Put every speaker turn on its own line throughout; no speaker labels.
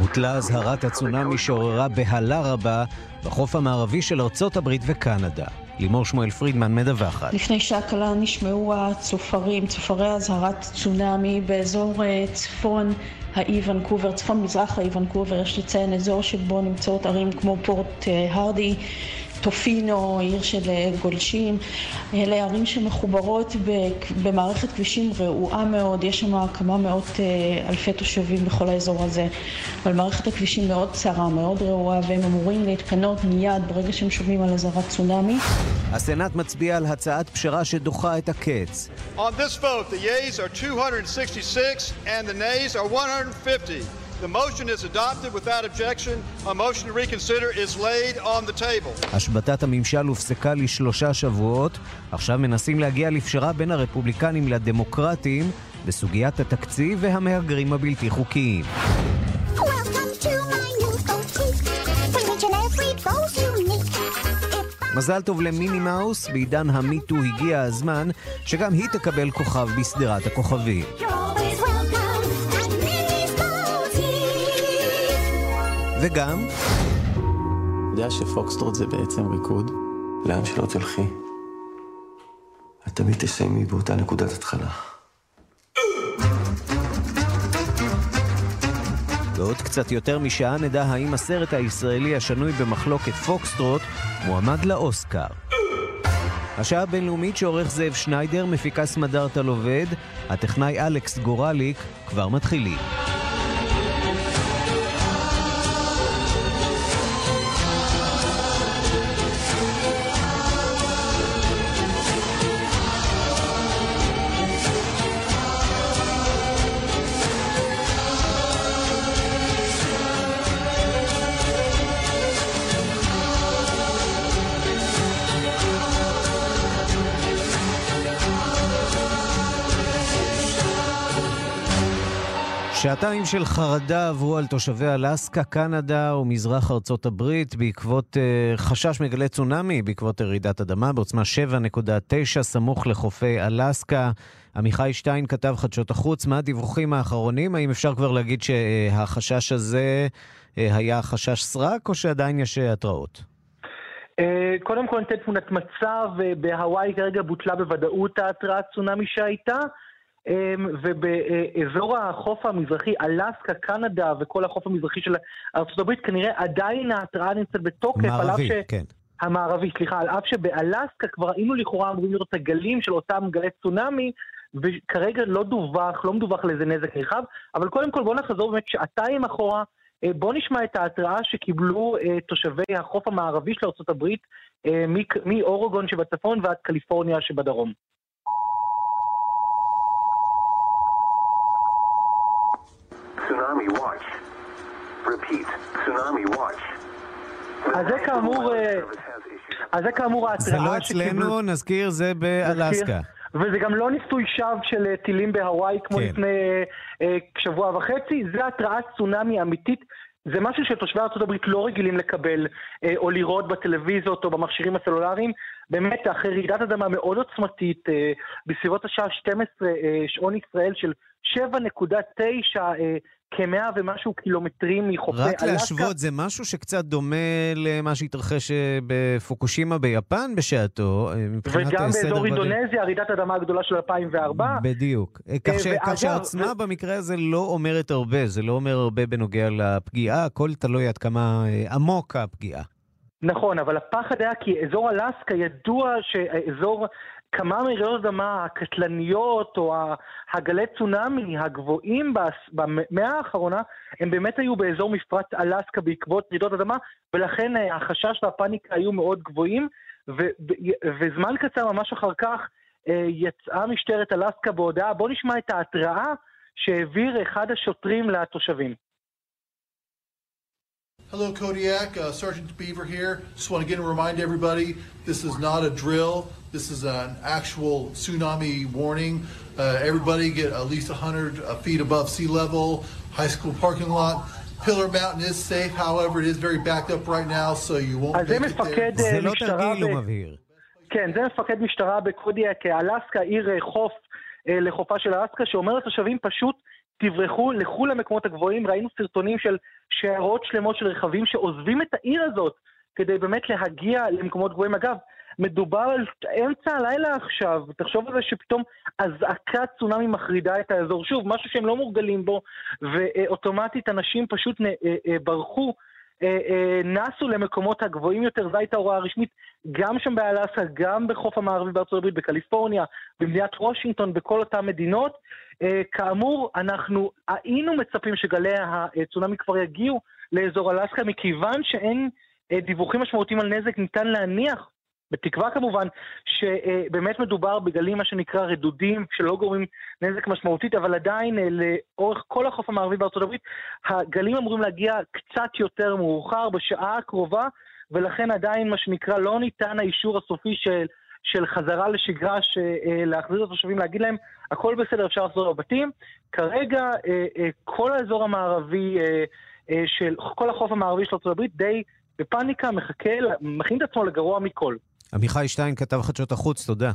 בוטלה אזהרת הצונאמי שעוררה בהלה רבה בחוף המערבי של ארצות הברית וקנדה. לימור שמואל פרידמן מדווחת.
לפני שעה קלה נשמעו הצופרים, צופרי אזהרת צונאמי באזור אה, צפון האי ונקובר, צפון מזרח האי ונקובר, יש לציין אזור שבו נמצאות ערים כמו פורט אה, הרדי. טופינו, עיר של אה, גולשים, אלה ערים שמחוברות במערכת כבישים רעועה מאוד, יש שם כמה מאות אה, אלפי תושבים בכל האזור הזה, אבל מערכת הכבישים מאוד צרה, מאוד רעועה, והם אמורים להתפנות מיד ברגע שהם שומעים על אזהרת צונאמי.
הסנאט מצביע על הצעת פשרה שדוחה את הקץ. On this vote, the yeas are 266 and the nays are 150. The motion is adopted without objection. A motion to reconsider is laid on the table. השבתת הממשל הופסקה לשלושה שבועות. עכשיו מנסים להגיע לפשרה בין הרפובליקנים לדמוקרטים בסוגיית התקציב והמהגרים הבלתי חוקיים. מזל טוב למיני מאוס, בעידן המיטו הגיע הזמן שגם היא תקבל כוכב בשדרת הכוכבים. וגם...
יודע שפוקסטרוט זה בעצם ריקוד? לאן שלא תלכי, את תמיד תסיימי באותה נקודת התחלה.
בעוד קצת יותר משעה נדע האם הסרט הישראלי השנוי במחלוקת פוקסטרוט מועמד לאוסקר. השעה הבינלאומית שעורך זאב שניידר, מפיקה סמדארטה עובד, הטכנאי אלכס גורליק, כבר מתחילים. שעתיים של חרדה עברו על תושבי אלסקה, קנדה ומזרח ארצות הברית בעקבות uh, חשש מגלי צונאמי, בעקבות רעידת אדמה בעוצמה 7.9 סמוך לחופי אלסקה. עמיחי שטיין כתב חדשות החוץ, מה הדיווחים האחרונים? האם אפשר כבר להגיד שהחשש הזה uh, היה חשש סרק או שעדיין יש אה, התראות?
קודם כל ניתן תמונת מצב, בהוואי כרגע בוטלה בוודאות ההתרעת צונאמי שהייתה. אמ, ובאזור החוף המזרחי, אלסקה, קנדה וכל החוף המזרחי של ארה"ב, כנראה עדיין ההתראה נמצאת בתוקף.
מערבי, ש... כן.
המערבי, סליחה, על אף שבאלסקה כבר היינו לכאורה אמורים לראות את הגלים של אותם גלי צונאמי, וכרגע לא דווח, לא מדווח לאיזה נזק נרחב, אבל קודם כל בואו נחזור באמת שעתיים אחורה, אה, בואו נשמע את ההתראה שקיבלו אה, תושבי החוף המערבי של ארה"ב, אה, מאורגון שבצפון ועד קליפורניה שבדרום. Tsunami Watch. Repeat, Tsunami Watch. אז זה כאמור, אה, אז זה כאמור ההתראה
זה לא אצלנו, נזכיר, זה באלסקה.
וזה גם לא ניסוי שווא של אה, טילים בהוואי כמו כן. לפני אה, שבוע וחצי, זה התרעת צונאמי אמיתית. זה משהו שתושבי ארה"ב לא רגילים לקבל או לראות בטלוויזיות או במכשירים הסלולריים. באמת, אחרי רעידת אדמה מאוד עוצמתית, בסביבות השעה 12 שעון ישראל של 7.9 כמאה ומשהו קילומטרים מחופי אלסקה.
רק להשוות, זה משהו שקצת דומה למה שהתרחש אה, בפוקושימה ביפן בשעתו,
אה, מבחינת וגם באזור אינדונזיה, רעידת אדמה הגדולה של 2004.
בדיוק. אה, כך, ש... כך שהעוצמה. במקרה הזה לא אומרת הרבה, זה לא אומר הרבה בנוגע לפגיעה, הכל תלוי עד כמה עמוק הפגיעה.
נכון, אבל הפחד היה כי אזור אלסקה ידוע שאזור כמה מרעידות אדמה הקטלניות או הגלי צונאמי הגבוהים במאה האחרונה, הם באמת היו באזור מפרץ אלסקה בעקבות רעידות אדמה, ולכן אה, החשש והפאניקה היו מאוד גבוהים, וזמן קצר ממש אחר כך אה, יצאה משטרת אלסקה בהודעה, בואו נשמע את ההתראה שהעביר אחד השוטרים לתושבים.
Hello, Kodiak. Uh, Sergeant Beaver here. Just want to again remind everybody this is not a drill. This is an actual tsunami warning. Uh, everybody get at least 100 uh, feet above sea level. High school parking lot. Pillar Mountain is safe, however, it is very backed up right now, so you won't make it there.
זה לא תרגיל, הוא מבהיר.
כן, זה מפקד משטרה בקודיאק, אלסקה, עיר חוף לחופה של אלסקה, שאומר לתושבים פשוט תברחו, לכו למקומות הגבוהים, ראינו סרטונים של שיירות שלמות של רכבים שעוזבים את העיר הזאת כדי באמת להגיע למקומות גבוהים. אגב, מדובר על אמצע הלילה עכשיו, תחשוב על זה שפתאום אזעקת צונאמי מחרידה את האזור. שוב, משהו שהם לא מורגלים בו, ואוטומטית אנשים פשוט אה, אה, ברחו נסו למקומות הגבוהים יותר, זו הייתה הוראה רשמית גם שם באלסקה, גם בחוף המערבי בארצות הברית, בקליפורניה, במדינת וושינגטון, בכל אותן מדינות. אה, כאמור, אנחנו היינו מצפים שגלי הצונאמי כבר יגיעו לאזור אלסקה, מכיוון שאין דיווחים משמעותיים על נזק, ניתן להניח בתקווה כמובן שבאמת מדובר בגלים מה שנקרא רדודים שלא גורמים נזק משמעותית, אבל עדיין אה, לאורך כל החוף המערבי בארצות הברית הגלים אמורים להגיע קצת יותר מאוחר, בשעה הקרובה, ולכן עדיין מה שנקרא לא ניתן האישור הסופי של, של חזרה לשגרה, אה, להחזיר את התושבים, להגיד להם הכל בסדר, אפשר לחזור לבתים. כרגע אה, כל האזור המערבי של, כל החוף המערבי של ארצות הברית די בפאניקה, מחכה, מכין את עצמו לגרוע מכל.
עמיחי שטיין, כתב חדשות החוץ, תודה.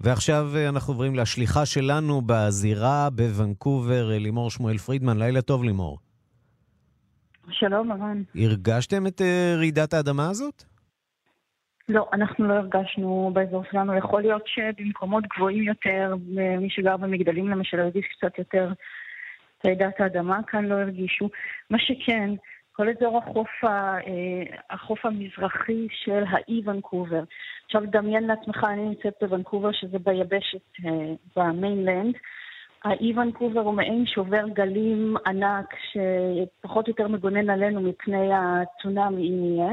ועכשיו אה, אנחנו עוברים לשליחה שלנו בזירה בוונקובר, אה, לימור שמואל פרידמן. לילה טוב, לימור.
שלום, ארן.
הרגשתם את uh, רעידת האדמה הזאת?
לא, אנחנו לא הרגשנו באזור שלנו. יכול להיות שבמקומות גבוהים יותר, מי שגר במגדלים למשל הרגיש קצת יותר רעידת האדמה, כאן לא הרגישו. מה שכן, כל אזור החוף, ה, אה, החוף המזרחי של האי ונקובר. עכשיו דמיין לעצמך, אני נמצאת בוונקובר, שזה ביבשת, אה, ב mainland. האי ונקובר הוא מעין שובר גלים ענק, שפחות או יותר מגונן עלינו מפני הצונאמי, אם יהיה,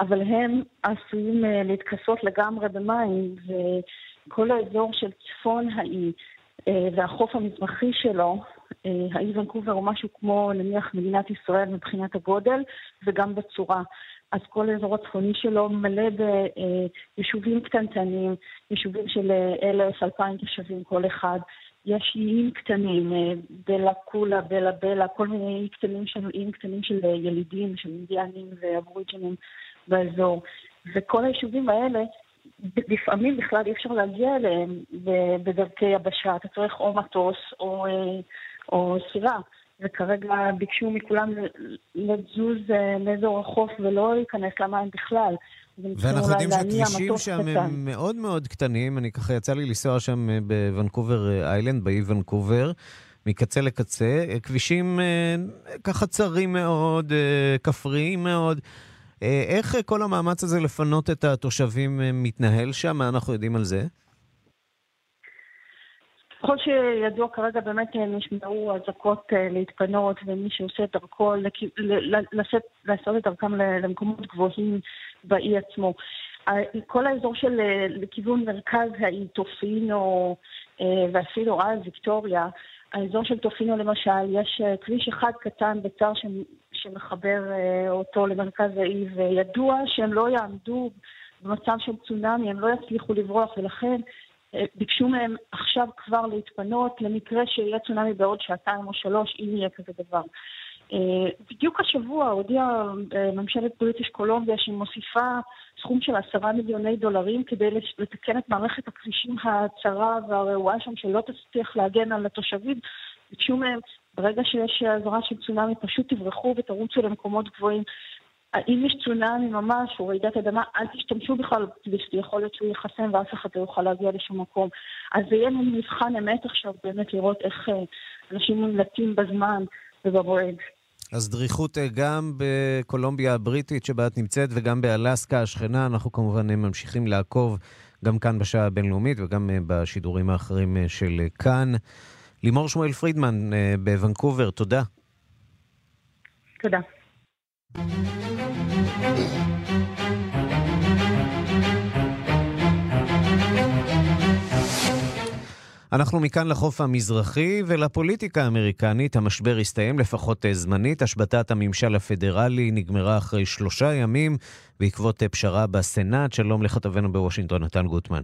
אבל הם עשויים אה, להתכסות לגמרי במים, וכל האזור של צפון האי והחוף המזרחי שלו, האי ונקובר הוא משהו כמו נניח מדינת ישראל מבחינת הגודל וגם בצורה. אז כל האזור הצפוני שלו מלא ביישובים קטנטנים, יישובים של אלף, אלפיים תושבים כל אחד. יש איים קטנים, אה, בלה קולה, בלה בלה, כל מיני איים קטנים של, איים קטנים של ילידים, של אינדיאנים ואבוריג'ינים באזור. וכל היישובים האלה, לפעמים בכלל אי אפשר להגיע אליהם בדרכי יבשה. אתה צריך או מטוס או אה, או סירה, וכרגע ביקשו מכולם לזוז אה, לאזור החוף ולא להיכנס למים בכלל.
ואנחנו יודעים שהכבישים שם קטן. הם מאוד מאוד קטנים, אני ככה יצא לי לנסוע שם אה, בוונקובר אה, איילנד, באי וונקובר. מקצה לקצה, כבישים ככה צרים מאוד, כפריים מאוד. איך כל המאמץ הזה לפנות את התושבים מתנהל שם? מה אנחנו יודעים על זה?
ככל שידוע כרגע באמת נשמעו אזעקות אה, להתפנות ומי שעושה את דרכו לשאת, לעשות את דרכם למקומות גבוהים באי עצמו. כל האזור של אה, לכיוון מרכז האי טופינו אה, ואפילו אז ויקטוריה, האזור של טופינו למשל, יש כביש אחד קטן בצר שמחבר אותו למרכז האי וידוע שהם לא יעמדו במצב של צונאמי, הם לא יצליחו לברוח ולכן ביקשו מהם עכשיו כבר להתפנות למקרה שיהיה צונאמי בעוד שעתיים או שלוש, אם יהיה כזה דבר. אה, בדיוק השבוע הודיעה אה, ממשלת בריטיש קולומביה שהיא מוסיפה סכום של עשרה מיליוני דולרים כדי לתקן את מערכת הכבישים הצרה והרעועה שם שלא תצליח להגן על התושבים. ביקשו מהם, ברגע שיש אזהרה של צונאמי, פשוט תברחו ותרוצו למקומות גבוהים. אם יש צונאמי ממש או רעידת אדמה, אל תשתמשו בכלל בכביש, יכול להיות שהוא ייחסם ואף אחד לא יוכל להגיע לשום מקום. אז זה יהיה לנו מבחן אמת עכשיו באמת לראות איך אה, אנשים נמלטים בזמן ובמועד.
אז דריכות אה, גם בקולומביה הבריטית שבה את נמצאת וגם באלסקה השכנה, אנחנו כמובן אה, ממשיכים לעקוב גם כאן בשעה הבינלאומית וגם בשידורים האחרים של כאן. לימור שמואל פרידמן בוונקובר, תודה.
תודה.
אנחנו מכאן לחוף המזרחי ולפוליטיקה האמריקנית. המשבר הסתיים לפחות זמנית. השבתת הממשל הפדרלי נגמרה אחרי שלושה ימים בעקבות פשרה בסנאט. שלום לכתבנו בוושינגטון, נתן גוטמן.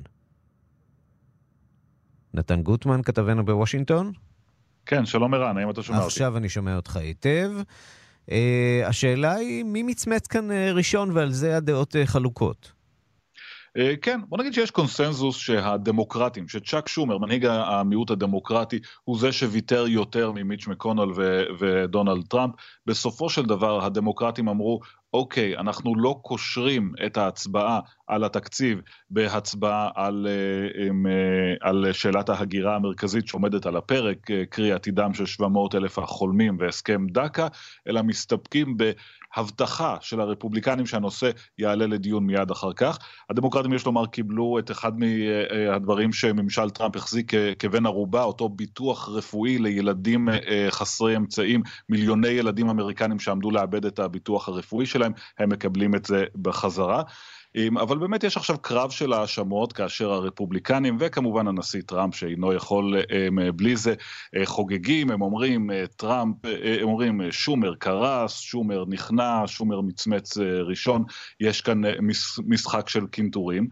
נתן גוטמן, כתבנו בוושינגטון?
כן, שלום ערן, האם אתה שומע
אותי? עכשיו אני שומע אותך היטב. Uh, השאלה היא, מי מצמץ כאן uh, ראשון, ועל זה הדעות uh, חלוקות.
אה, כן, בוא נגיד שיש קונסנזוס שהדמוקרטים, שצ'אק שומר, מנהיג המיעוט הדמוקרטי, הוא זה שוויתר יותר ממיץ' מקונל ו- ודונלד טראמפ. בסופו של דבר הדמוקרטים אמרו, אוקיי, אנחנו לא קושרים את ההצבעה על התקציב בהצבעה על, אה, על שאלת ההגירה המרכזית שעומדת על הפרק, קרי עתידם של 700 אלף החולמים והסכם דקה, אלא מסתפקים ב... הבטחה של הרפובליקנים שהנושא יעלה לדיון מיד אחר כך. הדמוקרטים, יש לומר, קיבלו את אחד מהדברים שממשל טראמפ החזיק כבן ערובה, אותו ביטוח רפואי לילדים אה, חסרי אמצעים, מיליוני ילדים אמריקנים שעמדו לאבד את הביטוח הרפואי שלהם, הם מקבלים את זה בחזרה. אבל באמת יש עכשיו קרב של האשמות כאשר הרפובליקנים וכמובן הנשיא טראמפ שאינו יכול בלי זה חוגגים, הם אומרים טראמפ, הם אומרים שומר קרס, שומר נכנע, שומר מצמץ ראשון, יש כאן משחק של קינטורים.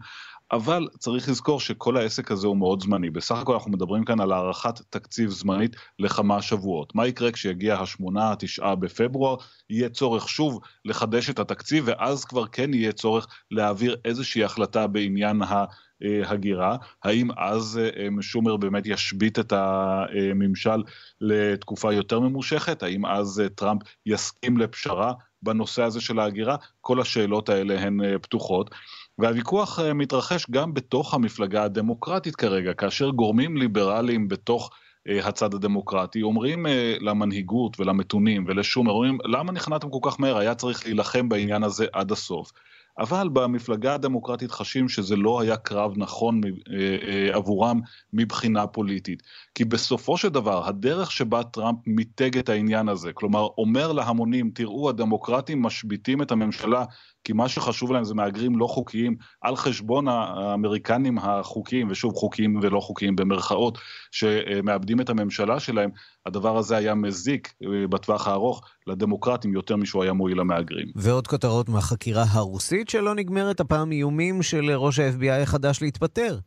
אבל צריך לזכור שכל העסק הזה הוא מאוד זמני. בסך הכל אנחנו מדברים כאן על הארכת תקציב זמנית לכמה שבועות. מה יקרה כשיגיע השמונה, התשעה בפברואר? יהיה צורך שוב לחדש את התקציב, ואז כבר כן יהיה צורך להעביר איזושהי החלטה בעניין ה... הגירה, האם אז שומר באמת ישבית את הממשל לתקופה יותר ממושכת? האם אז טראמפ יסכים לפשרה בנושא הזה של ההגירה? כל השאלות האלה הן פתוחות. והוויכוח אה, מתרחש גם בתוך המפלגה הדמוקרטית כרגע, כאשר גורמים ליברליים בתוך אה, הצד הדמוקרטי אומרים אה, למנהיגות ולמתונים ולשומר, אומרים למה נכנעתם כל כך מהר, היה צריך להילחם בעניין הזה עד הסוף. אבל במפלגה הדמוקרטית חשים שזה לא היה קרב נכון עבורם מבחינה פוליטית. כי בסופו של דבר, הדרך שבה טראמפ מיתג את העניין הזה, כלומר אומר להמונים, תראו, הדמוקרטים משביתים את הממשלה כי מה שחשוב להם זה מהגרים לא חוקיים על חשבון האמריקנים החוקיים, ושוב חוקיים ולא חוקיים במרכאות, שמאבדים את הממשלה שלהם, הדבר הזה היה מזיק אה, בטווח הארוך לדמוקרטים יותר משהוא היה מועיל למהגרים.
ועוד כותרות מהחקירה הרוסית שלא נגמרת, הפעם איומים של ראש ה-FBI החדש להתפטר.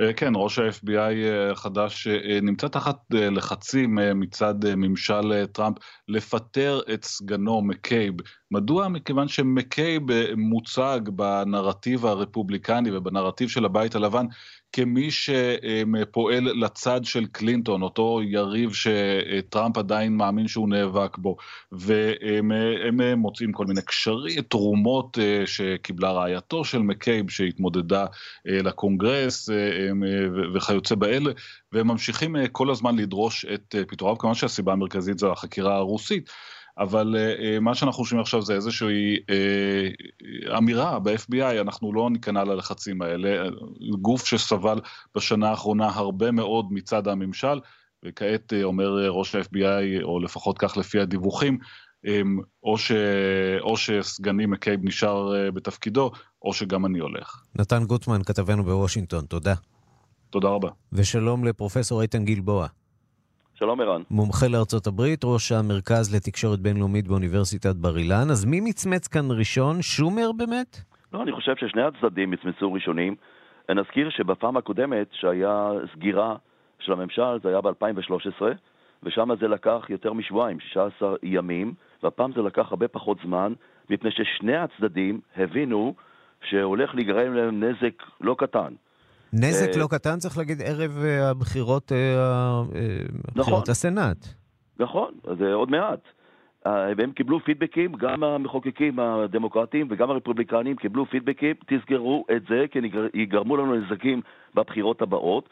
אה, כן, ראש ה-FBI החדש אה, נמצא תחת לחצים מצד ממשל טראמפ לפטר את סגנו מקייב מדוע? מכיוון שמקייב מוצג בנרטיב הרפובליקני ובנרטיב של הבית הלבן כמי שפועל לצד של קלינטון, אותו יריב שטראמפ עדיין מאמין שהוא נאבק בו, והם מוצאים כל מיני קשרים, תרומות אה, שקיבלה רעייתו של מקייב שהתמודדה אה, לקונגרס אה, וכיוצא באלה, והם ממשיכים כל הזמן לדרוש את פיטוריו, כמובן שהסיבה המרכזית זו החקירה הרוסית. אבל uh, מה שאנחנו שומעים עכשיו זה איזושהי uh, אמירה ב-FBI, אנחנו לא ניכנע ללחצים האלה, גוף שסבל בשנה האחרונה הרבה מאוד מצד הממשל, וכעת uh, אומר ראש ה-FBI, או לפחות כך לפי הדיווחים, um, או, ש... או שסגני מקייב נשאר uh, בתפקידו, או שגם אני הולך.
נתן גוטמן, כתבנו בוושינגטון, תודה.
תודה רבה.
ושלום לפרופסור איתן גלבוע.
שלום ערן.
מומחה לארצות הברית, ראש המרכז לתקשורת בינלאומית באוניברסיטת בר אילן. אז מי מצמץ כאן ראשון? שומר באמת?
לא, אני חושב ששני הצדדים מצמצו ראשונים. נזכיר שבפעם הקודמת, שהיה סגירה של הממשל, זה היה ב-2013, ושם זה לקח יותר משבועיים, 16 ימים, והפעם זה לקח הרבה פחות זמן, מפני ששני הצדדים הבינו שהולך להיגרם להם נזק לא קטן.
נזק אה, לא קטן, צריך להגיד, ערב אה, הבחירות, אה, נכון, לסנאט.
נכון, זה עוד מעט. והם קיבלו פידבקים, גם המחוקקים הדמוקרטיים וגם הרפובליקנים קיבלו פידבקים, תסגרו את זה, כי יגרמו לנו נזקים בבחירות הבאות.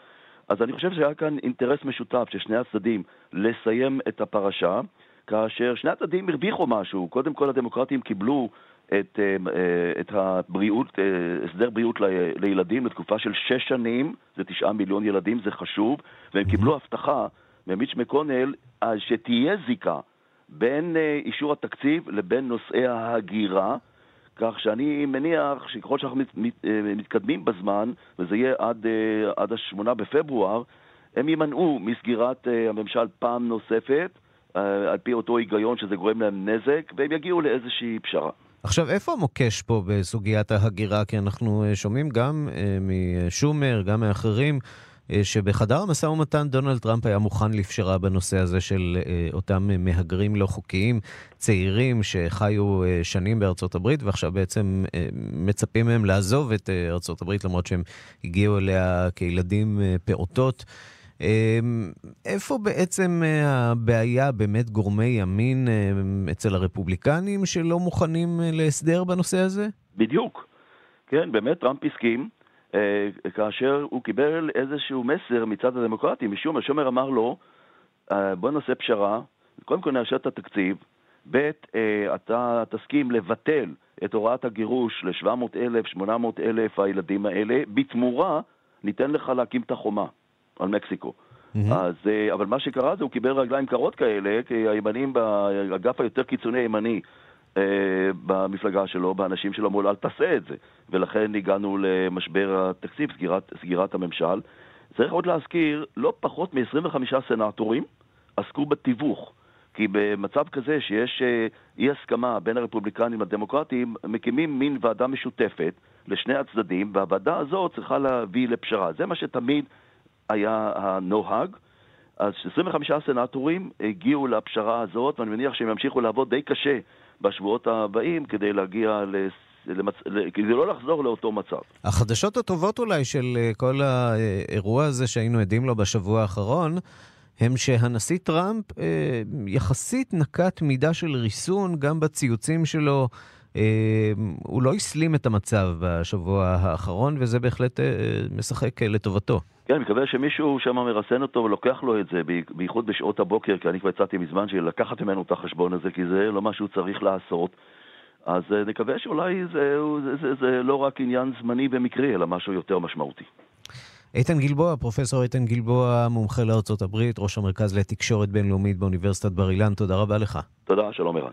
אז אני חושב שהיה כאן אינטרס משותף של שני הצדדים לסיים את הפרשה, כאשר שני הצדדים הרוויחו משהו. קודם כל הדמוקרטים קיבלו את, אה, אה, את הבריאות, אה, הסדר בריאות לילדים לתקופה של שש שנים, זה תשעה מיליון ילדים, זה חשוב, והם קיבלו הבטחה ממיץ' מקונל שתהיה זיקה בין אישור התקציב לבין נושאי ההגירה, כך שאני מניח שככל שאנחנו מת, מת, מתקדמים בזמן, וזה יהיה עד, עד השמונה בפברואר, הם יימנעו מסגירת הממשל פעם נוספת, על פי אותו היגיון שזה גורם להם נזק, והם יגיעו לאיזושהי פשרה.
עכשיו, איפה המוקש פה בסוגיית ההגירה? כי אנחנו אה, שומעים גם אה, משומר, גם מאחרים, אה, שבחדר המשא ומתן דונלד טראמפ היה מוכן לפשרה בנושא הזה של אותם מהגרים לא חוקיים, צעירים שחיו שנים בארצות הברית ועכשיו בעצם מצפים מהם לעזוב את ארצות הברית למרות שהם הגיעו אליה כילדים פעוטות. איפה בעצם הבעיה, באמת גורמי ימין אצל הרפובליקנים שלא מוכנים להסדר בנושא הזה?
בדיוק. כן, באמת טראמפ הסכים. אה, כאשר הוא קיבל איזשהו מסר מצד הדמוקרטים, משום השומר אמר לו, אה, בוא נעשה פשרה, קודם כל נאשר את התקציב, ב', אה, אתה תסכים לבטל את הוראת הגירוש ל-700,000, 800,000 הילדים האלה, בתמורה ניתן לך להקים את החומה על מקסיקו. Mm-hmm. אז, אבל מה שקרה זה הוא קיבל רגליים קרות כאלה, כי הימנים באגף היותר קיצוני הימני אה, במפלגה שלו, באנשים שלו, אמרו לו, אל תעשה את זה. ולכן הגענו למשבר התקציב, סגירת, סגירת הממשל. צריך עוד להזכיר, לא פחות מ-25 סנטורים עסקו בתיווך. כי במצב כזה שיש אה, אי הסכמה בין הרפובליקנים לדמוקרטים, מקימים מין ועדה משותפת לשני הצדדים, והוועדה הזאת צריכה להביא לפשרה. זה מה שתמיד היה הנוהג. אז 25 סנטורים הגיעו לפשרה הזאת, ואני מניח שהם ימשיכו לעבוד די קשה בשבועות הבאים כדי להגיע לס... למצ... כדי לא לחזור לאותו מצב.
החדשות הטובות אולי של אה, כל האירוע הזה שהיינו עדים לו בשבוע האחרון, הם שהנשיא טראמפ אה, יחסית נקט מידה של ריסון גם בציוצים שלו. אה, הוא לא הסלים את המצב בשבוע האחרון, וזה בהחלט אה, משחק אה, לטובתו.
כן, אני מקווה שמישהו שם מרסן אותו ולוקח לו את זה, בייחוד בשעות הבוקר, כי אני כבר יצאתי מזמן של לקחת ממנו את החשבון הזה, כי זה לא מה שהוא צריך לעשות. אז אה, נקווה שאולי זה, זה, זה, זה לא רק עניין זמני ומקרי, אלא משהו יותר משמעותי.
איתן גלבוע, פרופסור איתן גלבוע, מומחה לארצות הברית, ראש המרכז לתקשורת בינלאומית באוניברסיטת בר אילן, תודה רבה לך.
תודה, שלום ערן.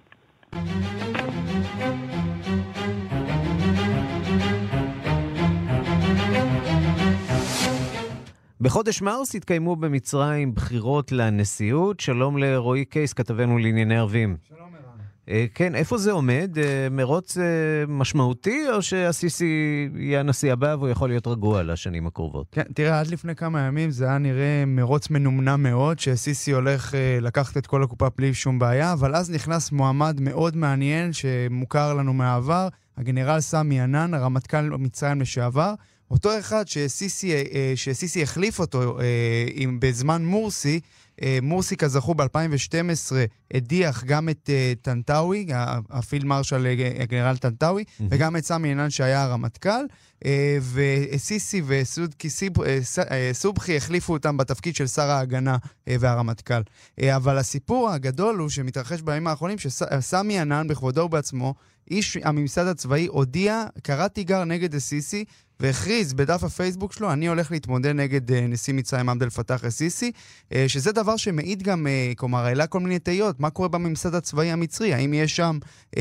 בחודש מרס התקיימו במצרים בחירות לנשיאות. שלום לרועי קייס, כתבנו לענייני ערבים.
שלום ערן.
אה, כן, איפה זה עומד? אה, מרוץ אה, משמעותי, או שהסיסי יהיה הנשיא הבא והוא יכול להיות רגוע לשנים הקרובות?
כן, תראה, עד לפני כמה ימים זה היה נראה מרוץ מנומנם מאוד, שהסיסי הולך לקחת את כל הקופה בלי שום בעיה, אבל אז נכנס מועמד מאוד מעניין שמוכר לנו מהעבר, הגנרל סמי ענן, הרמטכ"ל מצרים לשעבר. אותו אחד שסיסי, אה, שסיסי החליף אותו אה, עם, בזמן מורסי, אה, מורסי, כזכור, ב-2012 הדיח גם את טנטאווי, הפילד מרשל הגנרל טנטאווי, mm-hmm. וגם את סמי עינן שהיה הרמטכ"ל, וסיסי וסובחי החליפו אותם בתפקיד של שר ההגנה והרמטכ"ל. אבל הסיפור הגדול הוא שמתרחש בימים האחרונים, שסמי ענן בכבודו ובעצמו, איש הממסד הצבאי הודיע, קרא תיגר נגד א-סיסי, והכריז בדף הפייסבוק שלו, אני הולך להתמודד נגד uh, נשיא מצרים עבד אל-פתאח א-סיסי, uh, שזה דבר שמעיד גם, uh, כלומר, העלה כל מיני תהיות, מה קורה בממסד הצבאי המצרי, האם יש שם
uh,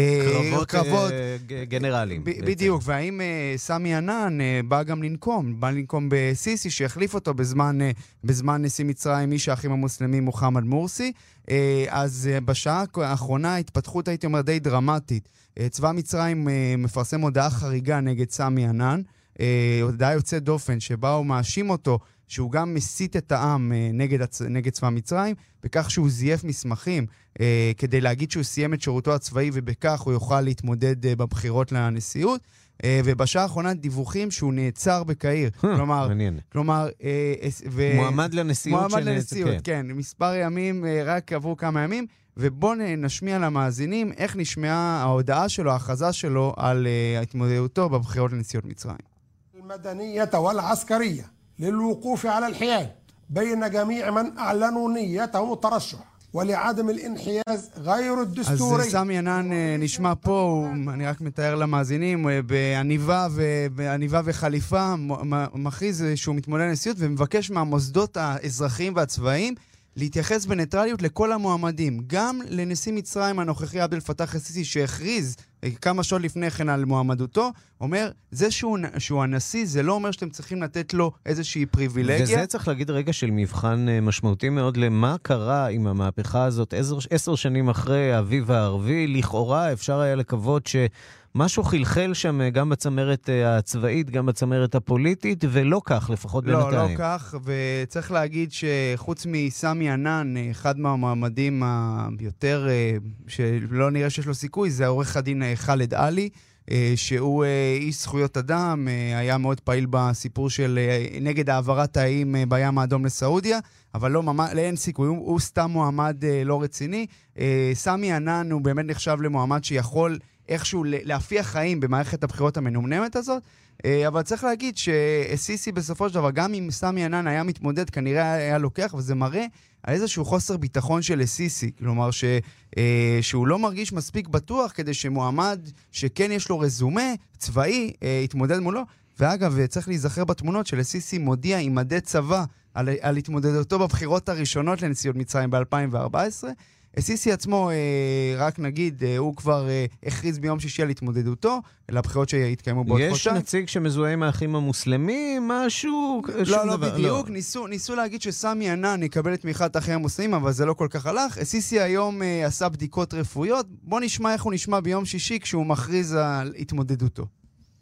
קרבות, קרבות uh, גנרליים.
ב- בדיוק, והאם uh, סמי ענן uh, בא גם לנקום, בא לנקום ב-סיסי, שיחליף אותו בזמן, uh, בזמן נשיא מצרים, איש האחים המוסלמים מוחמד מורסי. Uh, אז uh, בשעה האחרונה התפתחות, הייתי אומר, די דרמטית. Uh, צבא מצרים uh, מפרסם הודעה חריגה נגד סמי ענן. אה, הודעה יוצאת דופן, שבה הוא מאשים אותו שהוא גם מסית את העם אה, נגד. נגד צבא מצרים, בכך שהוא זייף מסמכים אה, כדי להגיד שהוא סיים את שירותו הצבאי ובכך הוא יוכל להתמודד אה, בבחירות לנשיאות. אה, ובשעה האחרונה דיווחים שהוא נעצר בקהיר.
כלומר, מעניין.
כלומר...
אה, ו... מועמד לנשיאות.
מועמד לנשיאות, כן. כן. מספר ימים, אה, רק עברו כמה ימים. ובואו נשמיע למאזינים איך נשמעה ההודעה שלו, ההכרזה שלו על אה, התמודדותו בבחירות לנשיאות מצרים.
المدنية والعسكرية للوقوف على الحياد بين جميع من أعلنوا نيتهم الترشح ולעדם אל-אנחיאז גיירו דסטורי.
אז סמי ענן נשמע פה, הוא, אני רק מתאר למאזינים, בעניבה, ו, בעניבה וחליפה, מכריז שהוא מתמודד לנשיאות ומבקש מהמוסדות האזרחיים והצבאיים להתייחס בניטרליות לכל המועמדים, גם לנשיא מצרים הנוכחי עבד אל-פתאח א-סיסי שהכריז אה, כמה שעות לפני כן על מועמדותו, אומר, זה שהוא, שהוא הנשיא, זה לא אומר שאתם צריכים לתת לו איזושהי פריבילגיה.
וזה צריך להגיד רגע של מבחן אה, משמעותי מאוד למה קרה עם המהפכה הזאת עשר, עשר שנים אחרי האביב הערבי. לכאורה אפשר היה לקוות ש... משהו חלחל שם אה, גם בצמרת אה, הצבאית, גם בצמרת הפוליטית, ולא כך, לפחות
לא,
בינתיים.
לא, לא כך, וצריך להגיד שחוץ מסמי ענן, אחד מהמועמדים היותר, שלא נראה שיש לו סיכוי, זה עורך הדין ח'אלד עלי. שהוא איש זכויות אדם, היה מאוד פעיל בסיפור של נגד העברת האיים בים האדום לסעודיה, אבל לא, ממש, אין סיכוי, הוא, הוא סתם מועמד לא רציני. סמי ענן הוא באמת נחשב למועמד שיכול איכשהו להפיח חיים במערכת הבחירות המנומנמת הזאת. אה, אבל צריך להגיד שסיסי בסופו של דבר, גם אם סמי ענן היה מתמודד, כנראה היה לוקח, וזה מראה על איזשהו חוסר ביטחון של סיסי. כלומר, ש, אה, שהוא לא מרגיש מספיק בטוח כדי שמועמד שכן יש לו רזומה צבאי, אה, יתמודד מולו. ואגב, צריך להיזכר בתמונות של סיסי מודיע עם מדי צבא על, על התמודדותו בבחירות הראשונות לנשיאות מצרים ב-2014. סיסי עצמו, אה, רק נגיד, אה, הוא כבר אה, הכריז ביום שישי על התמודדותו, לבחירות שיתקיימו בעוד חודשיים.
יש נציג שמזוהה עם האחים המוסלמים, משהו,
לא, שום לא, דבר. לא, בדיוק. לא. ניסו, ניסו להגיד שסמי ענן יקבל את תמיכת האחים המוסלמים, אבל זה לא כל כך הלך. סיסי היום אה, עשה בדיקות רפואיות. בואו נשמע איך הוא נשמע ביום שישי כשהוא מכריז על התמודדותו.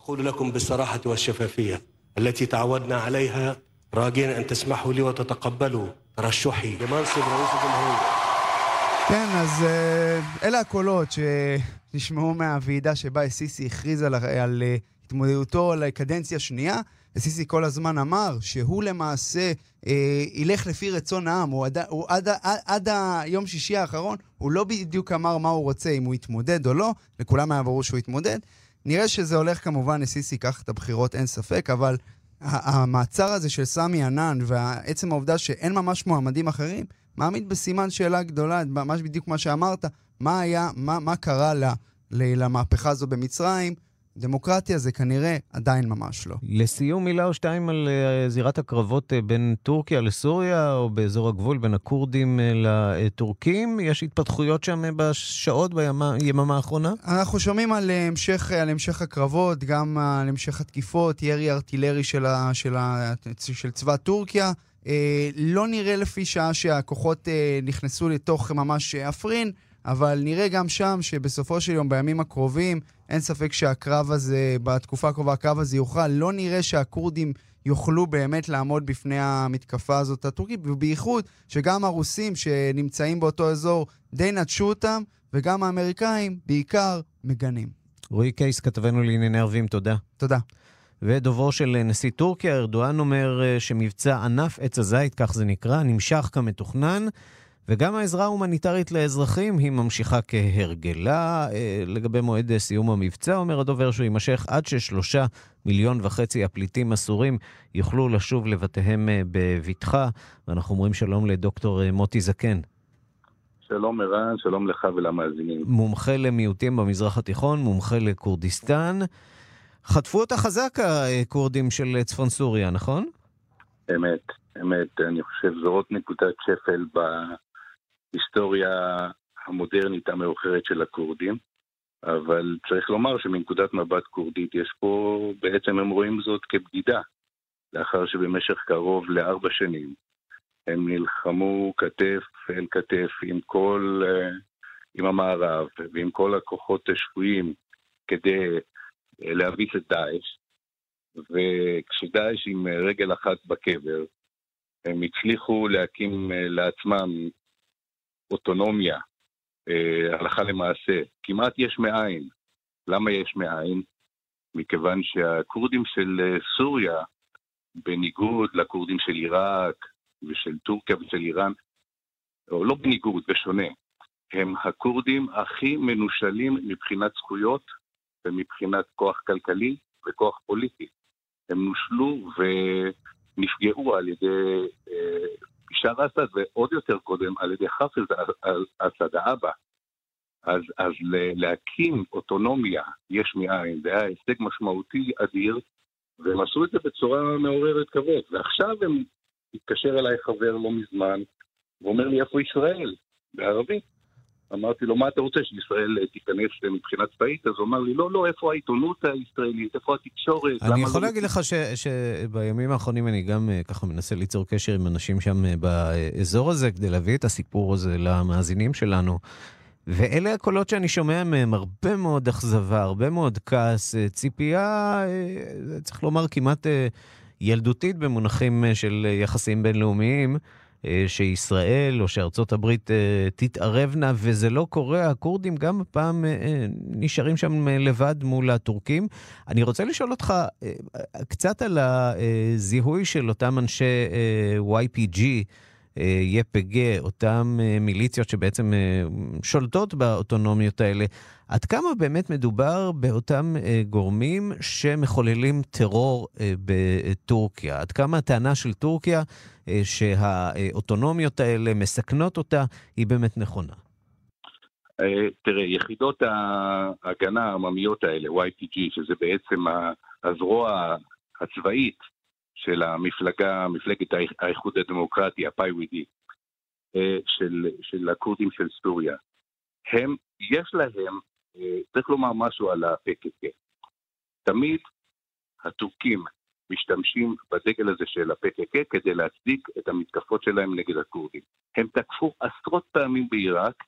أقول لكم بالصراحة والشفافية التي تعودنا عليها راجين أن تسمحوا لي وتتقبلوا ترشحي لمنصب رئيس الجمهورية כן, אז uh, אלה הקולות שנשמעו מהוועידה שבה סיסי הכריז על, על uh, התמודדותו לקדנציה שנייה. סיסי כל הזמן אמר שהוא למעשה אה, ילך לפי רצון העם. הוא, עד, הוא עד, עד, עד היום שישי האחרון, הוא לא בדיוק אמר מה הוא רוצה, אם הוא יתמודד או לא, לכולם היה ברור שהוא יתמודד. נראה שזה הולך כמובן, לסיסי ייקח את הבחירות, אין ספק, אבל המעצר הזה של סמי ענן, ועצם העובדה שאין ממש מועמדים אחרים, מעמיד בסימן שאלה גדולה, ממש בדיוק מה שאמרת, מה היה, מה, מה קרה לה, למהפכה הזו במצרים. דמוקרטיה זה כנראה עדיין ממש לא.
לסיום מילה או שתיים על uh, זירת הקרבות uh, בין טורקיה לסוריה, או באזור הגבול בין הכורדים uh, לטורקים. יש התפתחויות שם בשעות, ביממה האחרונה?
אנחנו שומעים על, המשך, על המשך הקרבות, גם על המשך התקיפות, ירי ארטילרי של, ה, של, ה, של צבא טורקיה. אה, לא נראה לפי שעה שהכוחות אה, נכנסו לתוך ממש עפרין, אבל נראה גם שם שבסופו של יום, בימים הקרובים, אין ספק שהקרב הזה, בתקופה הקרובה הקרב הזה יוכרע. לא נראה שהכורדים יוכלו באמת לעמוד בפני המתקפה הזאת הטורקית, ובייחוד שגם הרוסים שנמצאים באותו אזור די נטשו אותם, וגם האמריקאים בעיקר מגנים.
רועי קייס, כתבנו לענייני ערבים, תודה.
תודה.
ודוברו של נשיא טורקיה, ארדואן אומר אה, שמבצע ענף עץ הזית, כך זה נקרא, נמשך כמתוכנן, וגם העזרה ההומניטרית לאזרחים היא ממשיכה כהרגלה. אה, לגבי מועד סיום המבצע, אומר הדובר שהוא יימשך עד ששלושה מיליון וחצי הפליטים הסורים יוכלו לשוב לבתיהם אה, בבטחה. ואנחנו אומרים שלום לדוקטור מוטי זקן.
שלום ערן, שלום לך ולמאזינים.
מומחה למיעוטים במזרח התיכון, מומחה לכורדיסטן. חטפו אותה חזק הכורדים של צפון סוריה, נכון?
אמת, אמת. אני חושב זאת נקודת שפל בהיסטוריה המודרנית המאוחרת של הכורדים. אבל צריך לומר שמנקודת מבט כורדית יש פה, בעצם הם רואים זאת כבגידה. לאחר שבמשך קרוב לארבע שנים הם נלחמו כתף אל כתף עם כל, אה, עם המערב ועם כל הכוחות השפויים כדי להביס את דאעש, וכשדאעש עם רגל אחת בקבר, הם הצליחו להקים אה, לעצמם אוטונומיה, אה, הלכה למעשה, כמעט יש מאין. למה יש מאין? מכיוון שהכורדים של אה, סוריה, בניגוד לכורדים של עיראק ושל טורקיה ושל איראן, או לא בניגוד, בשונה, הם הכורדים הכי מנושלים מבחינת זכויות ומבחינת כוח כלכלי וכוח פוליטי. הם נושלו ונפגעו על ידי אה, בשאר אסד, ועוד יותר קודם על ידי חאפז אסד האבא. אז, אז להקים אוטונומיה יש מאין, זה היה הישג משמעותי אדיר, והם עשו את זה בצורה מעוררת כבוד. ועכשיו הם, התקשר אליי חבר לא מזמן, ואומר לי, איפה ישראל? בערבית. אמרתי לו, מה אתה רוצה, שישראל אה, תיכנס אה, מבחינה צבאית? אז הוא אמר לי, לא, לא, איפה העיתונות הישראלית, איפה התקשורת?
אני יכול לא להגיד לך ש, שבימים האחרונים אני גם אה, ככה מנסה ליצור קשר עם אנשים שם באזור הזה, כדי להביא את הסיפור הזה למאזינים שלנו. ואלה הקולות שאני שומע מהם, הרבה מאוד אכזבה, הרבה מאוד כעס, ציפייה, צריך לומר, כמעט ילדותית במונחים של יחסים בינלאומיים. אה, שישראל או שארצות הברית אה, תתערבנה, וזה לא קורה. הכורדים גם הפעם אה, נשארים שם לבד מול הטורקים. אני רוצה לשאול אותך קצת על הזיהוי של אותם אנשי YPG. YPG, אותן מיליציות שבעצם שולטות באוטונומיות האלה. עד כמה באמת מדובר באותם גורמים שמחוללים טרור בטורקיה? עד כמה הטענה של טורקיה אה, שהאוטונומיות האלה מסכנות אותה, היא באמת נכונה.
אה, תראה, יחידות ההגנה העממיות האלה, YPG, שזה בעצם הזרוע הצבאית של המפלגה, מפלגת האיחוד הדמוקרטי, ה-PYD, אה, של, של הכורדים של סוריה, הם, יש להם, צריך לומר משהו על ה-PKK. תמיד הטורקים משתמשים בדגל הזה של ה-PKK כדי להצדיק את המתקפות שלהם נגד הכורדים. הם תקפו עשרות פעמים בעיראק,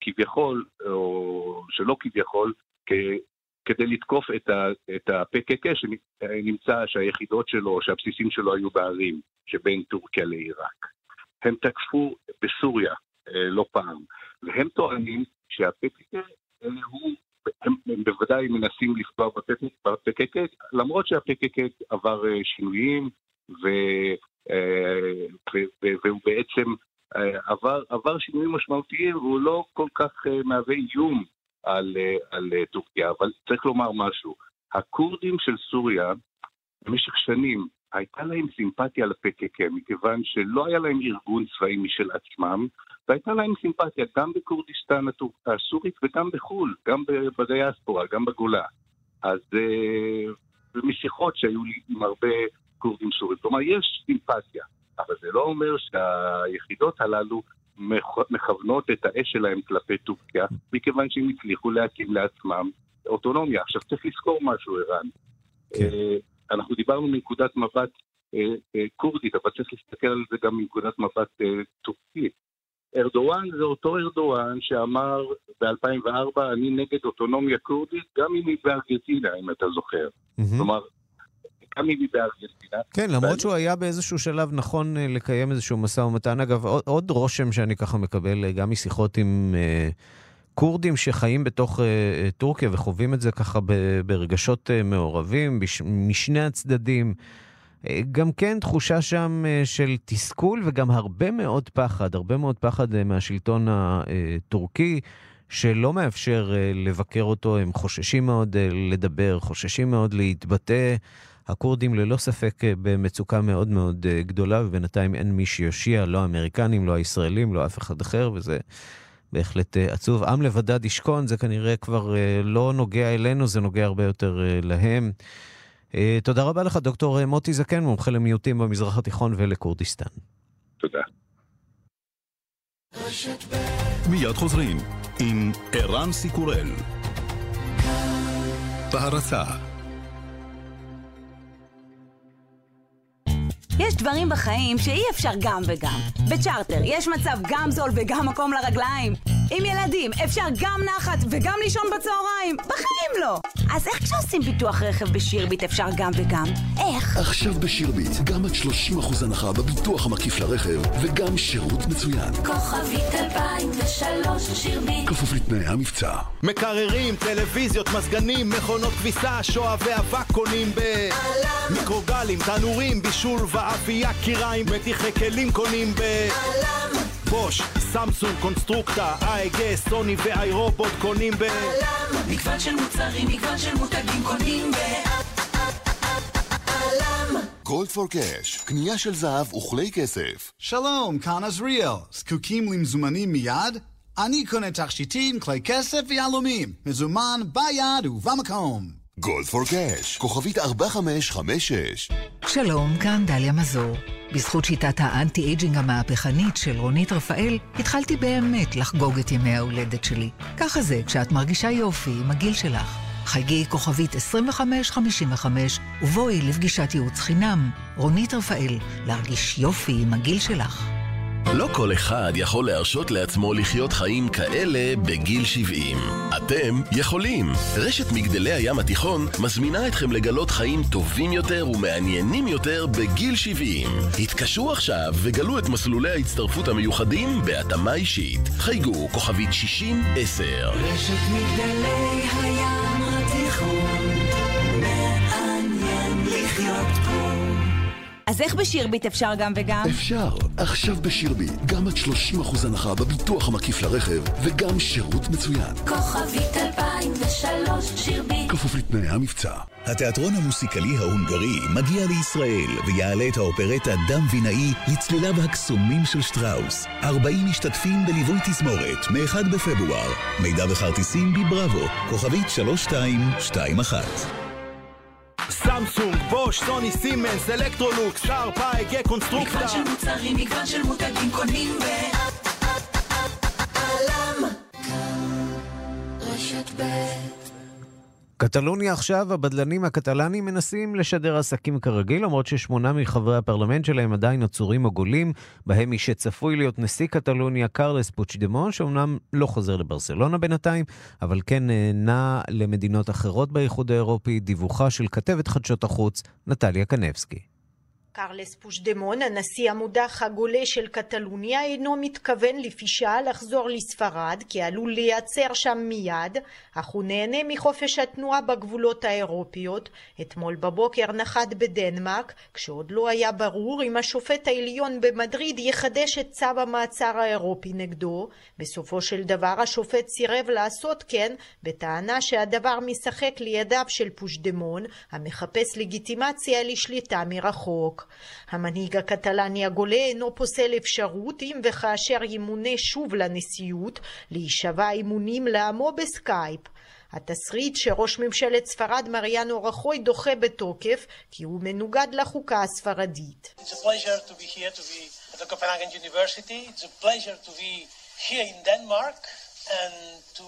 כביכול, או שלא כביכול, כדי לתקוף את ה-PKK שנמצא שהיחידות שלו, שהבסיסים שלו היו בערים שבין טורקיה לעיראק. הם תקפו בסוריה אה, לא פעם, והם טוענים שה-PKK הוא הם, הם בוודאי מנסים לפגוע ב-PKK, למרות שה-PKK עבר אה, שינויים, ו, אה, ו, ו, והוא בעצם אה, עבר, עבר שינויים משמעותיים, והוא לא כל כך מהווה איום על, על טורקיה. אבל צריך לומר משהו, הכורדים של סוריה, במשך שנים, הייתה להם סימפתיה ל-PKK, מכיוון שלא היה להם ארגון צבאי משל עצמם, והייתה להם סימפתיה גם בכורדיסטן הסורית וגם בחו"ל, גם בדיאספורה, גם בגולה. אז אה, משיחות שהיו לי עם הרבה כורדים סורים. כלומר, יש סימפתיה, אבל זה לא אומר שהיחידות הללו מכוונות את האש שלהם כלפי טורקיה, מכיוון שהם הצליחו להקים לעצמם אוטונומיה. עכשיו, צריך לזכור משהו, ערן. כן. אה, אנחנו דיברנו מנקודת מבט אה, כורדית, אבל צריך להסתכל על זה גם מנקודת מבט טורקית. ארדואן זה אותו ארדואן שאמר ב-2004, אני נגד אוטונומיה כורדית, גם אם היא בארגנטינה, אם אתה זוכר. Mm-hmm. כלומר, גם אם היא בארגנטינה.
כן, למרות ואני... שהוא היה באיזשהו שלב נכון אה, לקיים איזשהו משא ומתן. אגב, עוד, עוד רושם שאני ככה מקבל, אה, גם משיחות עם uh, כורדים שחיים בתוך uh, טורקיה וחווים את זה ככה ברגשות uh, מעורבים, בש, משני הצדדים. גם כן תחושה שם אה, של תסכול וגם הרבה מאוד פחד, הרבה מאוד פחד אה, מהשלטון הטורקי, שלא מאפשר אה, לבקר אותו, הם חוששים מאוד לדבר, חוששים מאוד להתבטא. הכורדים ללא ספק במצוקה מאוד מאוד גדולה, ובינתיים אין מי שיושיע, לא האמריקנים, לא הישראלים, לא אף אחד אחר, וזה בהחלט עצוב. עם לבדד ישכון, זה כנראה כבר לא נוגע אלינו, זה נוגע הרבה יותר להם. אה, תודה רבה לך, דוקטור אה, מוטי זקן, מומחה למיעוטים במזרח התיכון ולכורדיסטן.
תודה.
מיד חוזרים עם ערן סיקורל. בהרצה
יש דברים בחיים שאי אפשר גם וגם. בצ'רטר יש מצב גם זול וגם מקום לרגליים. עם ילדים אפשר גם נחת וגם לישון בצהריים. בחיים לא. אז איך כשעושים ביטוח רכב בשירביט אפשר גם וגם? איך?
עכשיו בשירביט, גם עד 30% הנחה בביטוח המקיף לרכב, וגם שירות מצוין.
כוכבית 2003 שירביט.
כפוף לתנאי המבצע.
מקררים, טלוויזיות, מזגנים, מכונות כביסה, שואה ואבק קונים ב...
עלם.
מיקרוגלים, תנורים, בישול ואפייה, קיריים, מתיחי כלים קונים ב...
עלם.
בוש, סמסונג, קונסטרוקטה, AEG, סוני ו iRobot קונים ב...
א.ל.מ. מגוון של מוצרים, מגוון של מותגים קונים ב...
Gold for Cash, קנייה של זהב וכלי כסף.
שלום, כאן עזריאל. זקוקים למזומנים מיד? אני קונה תכשיטים, כלי כסף ויהלומים. מזומן ביד ובמקום.
Gold for Cash, כוכבית 4556.
שלום, כאן דליה מזור. בזכות שיטת האנטי-אייג'ינג המהפכנית של רונית רפאל, התחלתי באמת לחגוג את ימי ההולדת שלי. ככה זה כשאת מרגישה יופי עם הגיל שלך. חגי כוכבית 2555 ובואי לפגישת ייעוץ חינם. רונית רפאל, להרגיש יופי עם הגיל שלך.
לא כל אחד יכול להרשות לעצמו לחיות חיים כאלה בגיל 70. אתם יכולים. רשת מגדלי הים התיכון מזמינה אתכם לגלות חיים טובים יותר ומעניינים יותר בגיל 70. התקשרו עכשיו וגלו את מסלולי ההצטרפות המיוחדים בהתאמה אישית. חייגו כוכבית 60-10.
רשת מגדלי הים
אז איך בשירביט אפשר גם וגם?
אפשר. עכשיו בשירביט, גם עד 30% הנחה בביטוח המקיף לרכב, וגם שירות מצוין.
כוכבית 2003 שירביט.
כפוף לתנאי המבצע.
התיאטרון המוסיקלי ההונגרי מגיע לישראל ויעלה את האופרטה דם וינאי לצליליו הקסומים של שטראוס. 40 משתתפים בליווי תזמורת, מ-1 בפברואר. מידע וכרטיסים בבראבו, כוכבית 3221.
סמסונג, בוש, סוני, סימנס, אלקטרולוקס, שארפ, AEG, קונסטרוקטה.
מגוון של מוצרים, מגוון של מותגים קונים ב... רשת ב'
קטלוניה עכשיו, הבדלנים הקטלנים מנסים לשדר עסקים כרגיל, למרות ששמונה מחברי הפרלמנט שלהם עדיין עצורים או גולים, בהם מי שצפוי להיות נשיא קטלוניה, קרלס פוצ'דמון, שאומנם לא חוזר לברסלונה בינתיים, אבל כן נע למדינות אחרות באיחוד האירופי, דיווחה של כתבת חדשות החוץ, נטליה קנבסקי.
קרלס פושדמון, הנשיא המודח הגולה של קטלוניה, אינו מתכוון לפי שעה לחזור לספרד, כי עלול לייצר שם מיד, אך הוא נהנה מחופש התנועה בגבולות האירופיות. אתמול בבוקר נחת בדנמרק, כשעוד לא היה ברור אם השופט העליון במדריד יחדש את צו המעצר האירופי נגדו. בסופו של דבר השופט סירב לעשות כן, בטענה שהדבר משחק לידיו של פושדמון, המחפש לגיטימציה לשליטה מרחוק. המנהיג הקטלני הגולה אינו פוסל אפשרות אם וכאשר ימונה שוב לנשיאות להישבע אמונים לעמו בסקייפ. התסריט שראש ממשלת ספרד מריאנו רחוי דוחה בתוקף כי הוא מנוגד לחוקה הספרדית.
To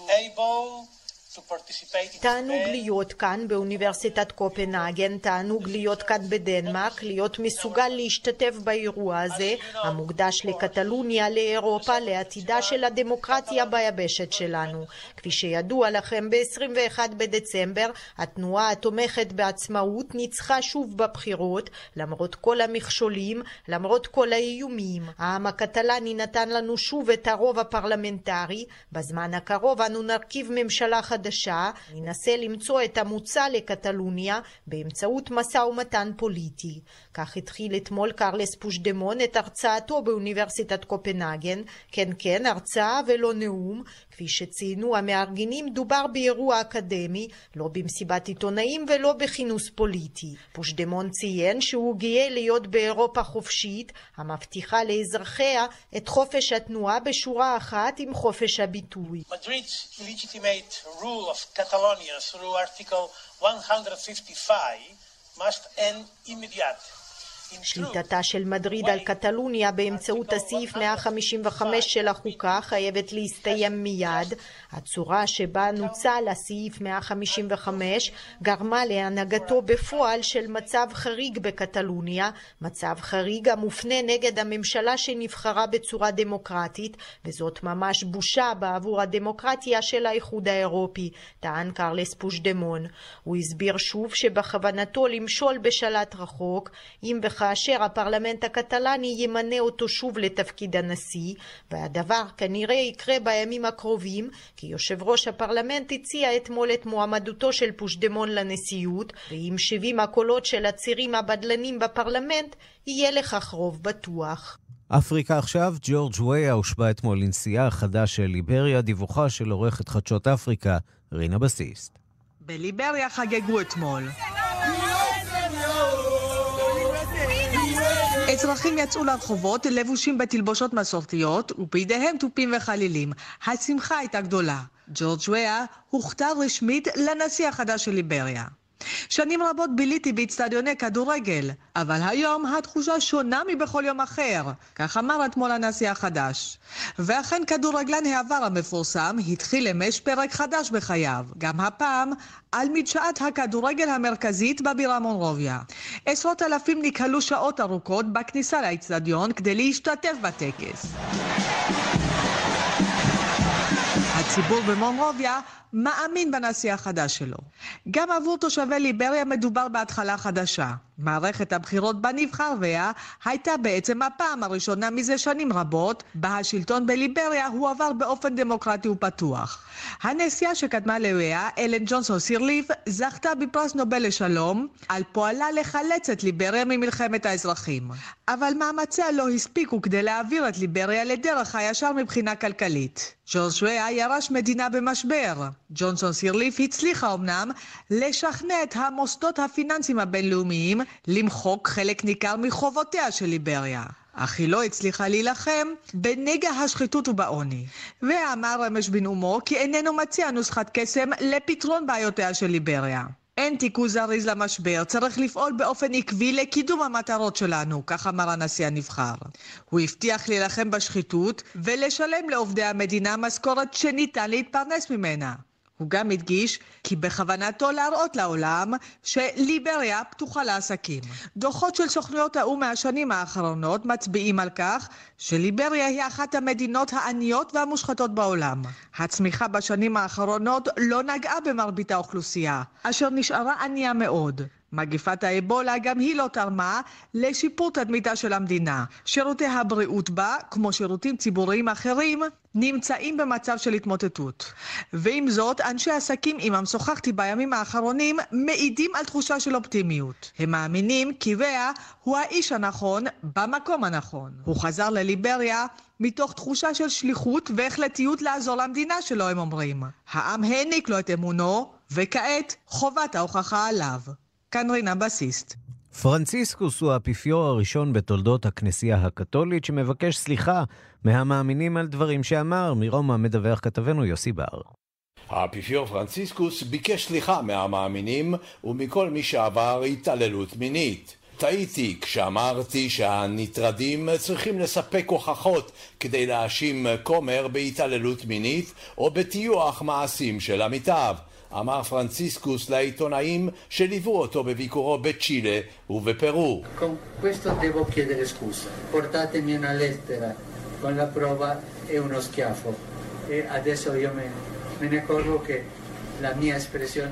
תענוג להיות כאן באוניברסיטת קופנהגן, תענוג להיות כאן בדנמרק, להיות מסוגל להשתתף באירוע הזה, המוקדש לקטלוניה, לאירופה, לעתידה של הדמוקרטיה ביבשת שלנו. כפי שידוע לכם, ב-21 בדצמבר התנועה התומכת בעצמאות ניצחה שוב בבחירות, למרות כל המכשולים, למרות כל האיומים. העם הקטלני נתן לנו שוב את הרוב הפרלמנטרי, בזמן הקרוב אנו נרכיב ממשלה חדשה. חדשה, ננסה למצוא את המוצא לקטלוניה באמצעות משא ומתן פוליטי. כך התחיל אתמול קרלס פושדמון את הרצאתו באוניברסיטת קופנהגן. כן כן, הרצאה ולא נאום. כפי שציינו המארגנים, דובר באירוע אקדמי, לא במסיבת עיתונאים ולא בכינוס פוליטי. פושדמון ציין שהוא גאה להיות באירופה חופשית, המבטיחה לאזרחיה את חופש התנועה בשורה אחת עם חופש הביטוי.
Madrid's legitimate rule of Catalonia through Article 155 must end immediately.
שליטתה של מדריד על קטלוניה באמצעות הסעיף 155 של החוקה חייבת להסתיים מיד. הצורה שבה נוצל הסעיף 155 גרמה להנהגתו בפועל של מצב חריג בקטלוניה, מצב חריג המופנה נגד הממשלה שנבחרה בצורה דמוקרטית, וזאת ממש בושה בעבור הדמוקרטיה של האיחוד האירופי, טען קרלס פושדמון. הוא הסביר שוב שבכוונתו למשול בשלט רחוק, אם וכאשר הפרלמנט הקטלני ימנה אותו שוב לתפקיד הנשיא, והדבר כנראה יקרה בימים הקרובים, כי יושב ראש הפרלמנט הציע אתמול את מועמדותו של פושדמון לנשיאות, ועם 70 הקולות של הצירים הבדלנים בפרלמנט, יהיה לכך רוב בטוח.
אפריקה עכשיו, ג'ורג' וויה הושבע אתמול לנשיאה החדש של ליבריה, דיווחה של עורכת חדשות אפריקה, רינה בסיסט.
בליבריה חגגו אתמול. אזרחים יצאו לרחובות לבושים בתלבושות מסורתיות ובידיהם תופים וחלילים. השמחה הייתה גדולה. ג'ורג' וויה הוכתר רשמית לנשיא החדש של ליבריה. שנים רבות ביליתי באצטדיוני כדורגל, אבל היום התחושה שונה מבכל יום אחר, כך אמר אתמול הנשיא החדש. ואכן כדורגלן העבר המפורסם התחיל אמש פרק חדש בחייו, גם הפעם על מדשאת הכדורגל המרכזית בבירה מונרוביה. עשרות אלפים נקהלו שעות ארוכות בכניסה לאצטדיון כדי להשתתף בטקס. הציבור במונרוביה מאמין בנשיא החדש שלו. גם עבור תושבי ליבריה מדובר בהתחלה חדשה. מערכת הבחירות בה נבחר ויה הייתה בעצם הפעם הראשונה מזה שנים רבות בה השלטון בליבריה הועבר באופן דמוקרטי ופתוח. הנשיאה שקדמה לוויה, אלן ג'ונסון סירליף, זכתה בפרס נובל לשלום על פועלה לחלץ את ליבריה ממלחמת האזרחים. אבל מאמציה לא הספיקו כדי להעביר את ליבריה לדרך הישר מבחינה כלכלית. ג'ורג' וויה ירש מדינה במשבר. ג'ונסון סירליף הצליחה אמנם לשכנע את המוסדות הפיננסיים הבינלאומיים למחוק חלק ניכר מחובותיה של ליבריה. אך היא לא הצליחה להילחם בנגע השחיתות ובעוני. ואמר רמש בנאומו כי איננו מציע נוסחת קסם לפתרון בעיותיה של ליבריה. אין תיקו זריז למשבר, צריך לפעול באופן עקבי לקידום המטרות שלנו, כך אמר הנשיא הנבחר. הוא הבטיח להילחם בשחיתות ולשלם לעובדי המדינה משכורת שניתן להתפרנס ממנה. הוא גם הדגיש כי בכוונתו להראות לעולם שליבריה פתוחה לעסקים. דוחות של סוכנויות האו"ם מהשנים האחרונות מצביעים על כך שליבריה היא אחת המדינות העניות והמושחתות בעולם. הצמיחה בשנים האחרונות לא נגעה במרבית האוכלוסייה, אשר נשארה ענייה מאוד. מגפת האבולה גם היא לא תרמה לשיפור תדמיתה של המדינה. שירותי הבריאות בה, כמו שירותים ציבוריים אחרים, נמצאים במצב של התמוטטות. ועם זאת, אנשי עסקים עמם שוחחתי בימים האחרונים מעידים על תחושה של אופטימיות. הם מאמינים כי ויה הוא האיש הנכון במקום הנכון. הוא חזר לליבריה מתוך תחושה של שליחות והחלטיות לעזור למדינה שלו, הם אומרים. העם העניק לו את אמונו, וכעת חובת ההוכחה עליו. כאן רינה בסיסט.
פרנציסקוס הוא האפיפיור הראשון בתולדות הכנסייה הקתולית שמבקש סליחה מהמאמינים על דברים שאמר. מרומא מדווח כתבנו יוסי בר.
האפיפיור פרנציסקוס ביקש סליחה מהמאמינים ומכל מי שעבר התעללות מינית. טעיתי כשאמרתי שהנטרדים צריכים לספק הוכחות כדי להאשים כומר בהתעללות מינית או בטיוח מעשים של עמיתיו. אמר פרנציסקוס לעיתונאים שליוו אותו בביקורו בצ'ילה ובפרו.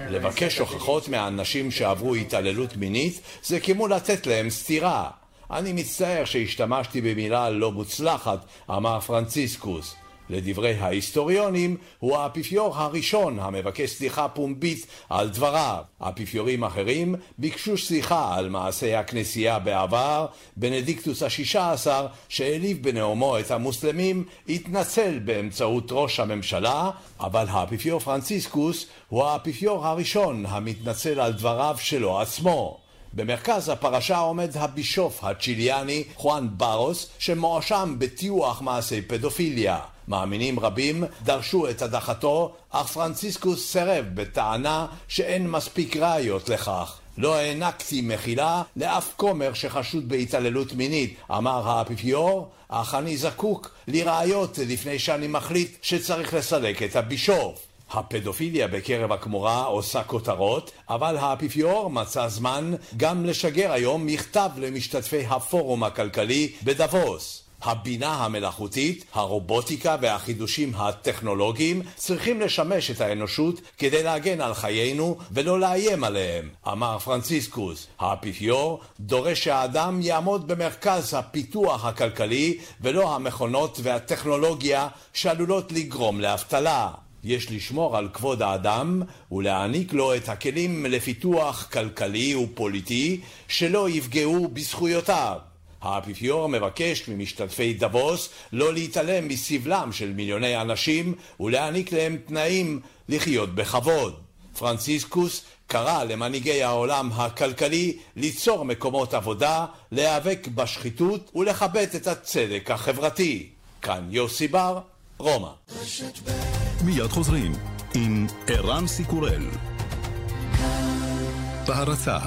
לבקש הוכחות מהאנשים שעברו התעללות מינית זה כמו לתת להם סטירה. אני מצטער שהשתמשתי במילה לא מוצלחת, אמר פרנציסקוס. לדברי ההיסטוריונים, הוא האפיפיור הראשון המבקש סליחה פומבית על דבריו. אפיפיורים אחרים ביקשו סליחה על מעשי הכנסייה בעבר, בנדיקטוס השישה עשר, שהעליב בנאומו את המוסלמים, התנצל באמצעות ראש הממשלה, אבל האפיפיור פרנציסקוס הוא האפיפיור הראשון המתנצל על דבריו שלו עצמו. במרכז הפרשה עומד הבישוף הצ'יליאני חואן ברוס שמואשם בטיוח מעשי פדופיליה. מאמינים רבים דרשו את הדחתו, אך פרנציסקוס סירב בטענה שאין מספיק ראיות לכך. לא הענקתי מחילה לאף כומר שחשוד בהתעללות מינית, אמר האפיפיור, אך אני זקוק לראיות לפני שאני מחליט שצריך לסלק את הבישוף. הפדופיליה בקרב הכמורה עושה כותרות, אבל האפיפיור מצא זמן גם לשגר היום מכתב למשתתפי הפורום הכלכלי בדבוס. הבינה המלאכותית, הרובוטיקה והחידושים הטכנולוגיים צריכים לשמש את האנושות כדי להגן על חיינו ולא לאיים עליהם, אמר פרנציסקוס. האפיפיור דורש שהאדם יעמוד במרכז הפיתוח הכלכלי ולא המכונות והטכנולוגיה שעלולות לגרום לאבטלה. יש לשמור על כבוד האדם ולהעניק לו את הכלים לפיתוח כלכלי ופוליטי שלא יפגעו בזכויותיו. האפיפיור מבקש ממשתתפי דבוס לא להתעלם מסבלם של מיליוני אנשים ולהעניק להם תנאים לחיות בכבוד. פרנציסקוס קרא למנהיגי העולם הכלכלי ליצור מקומות עבודה, להיאבק בשחיתות ולכבד את הצדק החברתי. כאן יוסי בר, רומא.
מיד חוזרים עם ערן סיקורל. בהרצה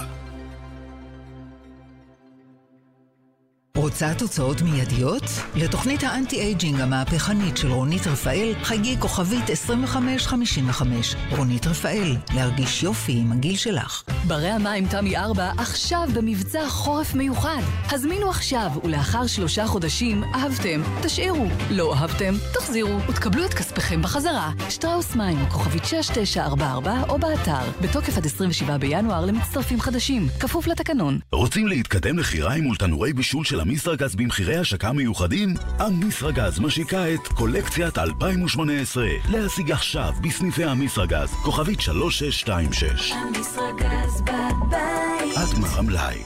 רוצה תוצאות מיידיות? לתוכנית האנטי-אייג'ינג המהפכנית של רונית רפאל, חגי כוכבית 2555. רונית רפאל, להרגיש יופי עם הגיל שלך.
ברי המים תמי 4 עכשיו במבצע חורף מיוחד. הזמינו עכשיו, ולאחר שלושה חודשים, אהבתם, תשאירו. לא אהבתם, תחזירו, ותקבלו את כספיכם בחזרה. שטראוס מים, כוכבית 6944, או באתר. בתוקף עד 27 בינואר למצטרפים חדשים. כפוף לתקנון.
רוצים להתקדם לכיריים מול תנורי בישול של אמיסרגז במחירי השקה מיוחדים? אמיסרגז משיקה את קולקציית 2018. להשיג עכשיו בסניפי אמיסרגז, כוכבית 3626.
אמיסרגז בבית.
עד גמר המלאי.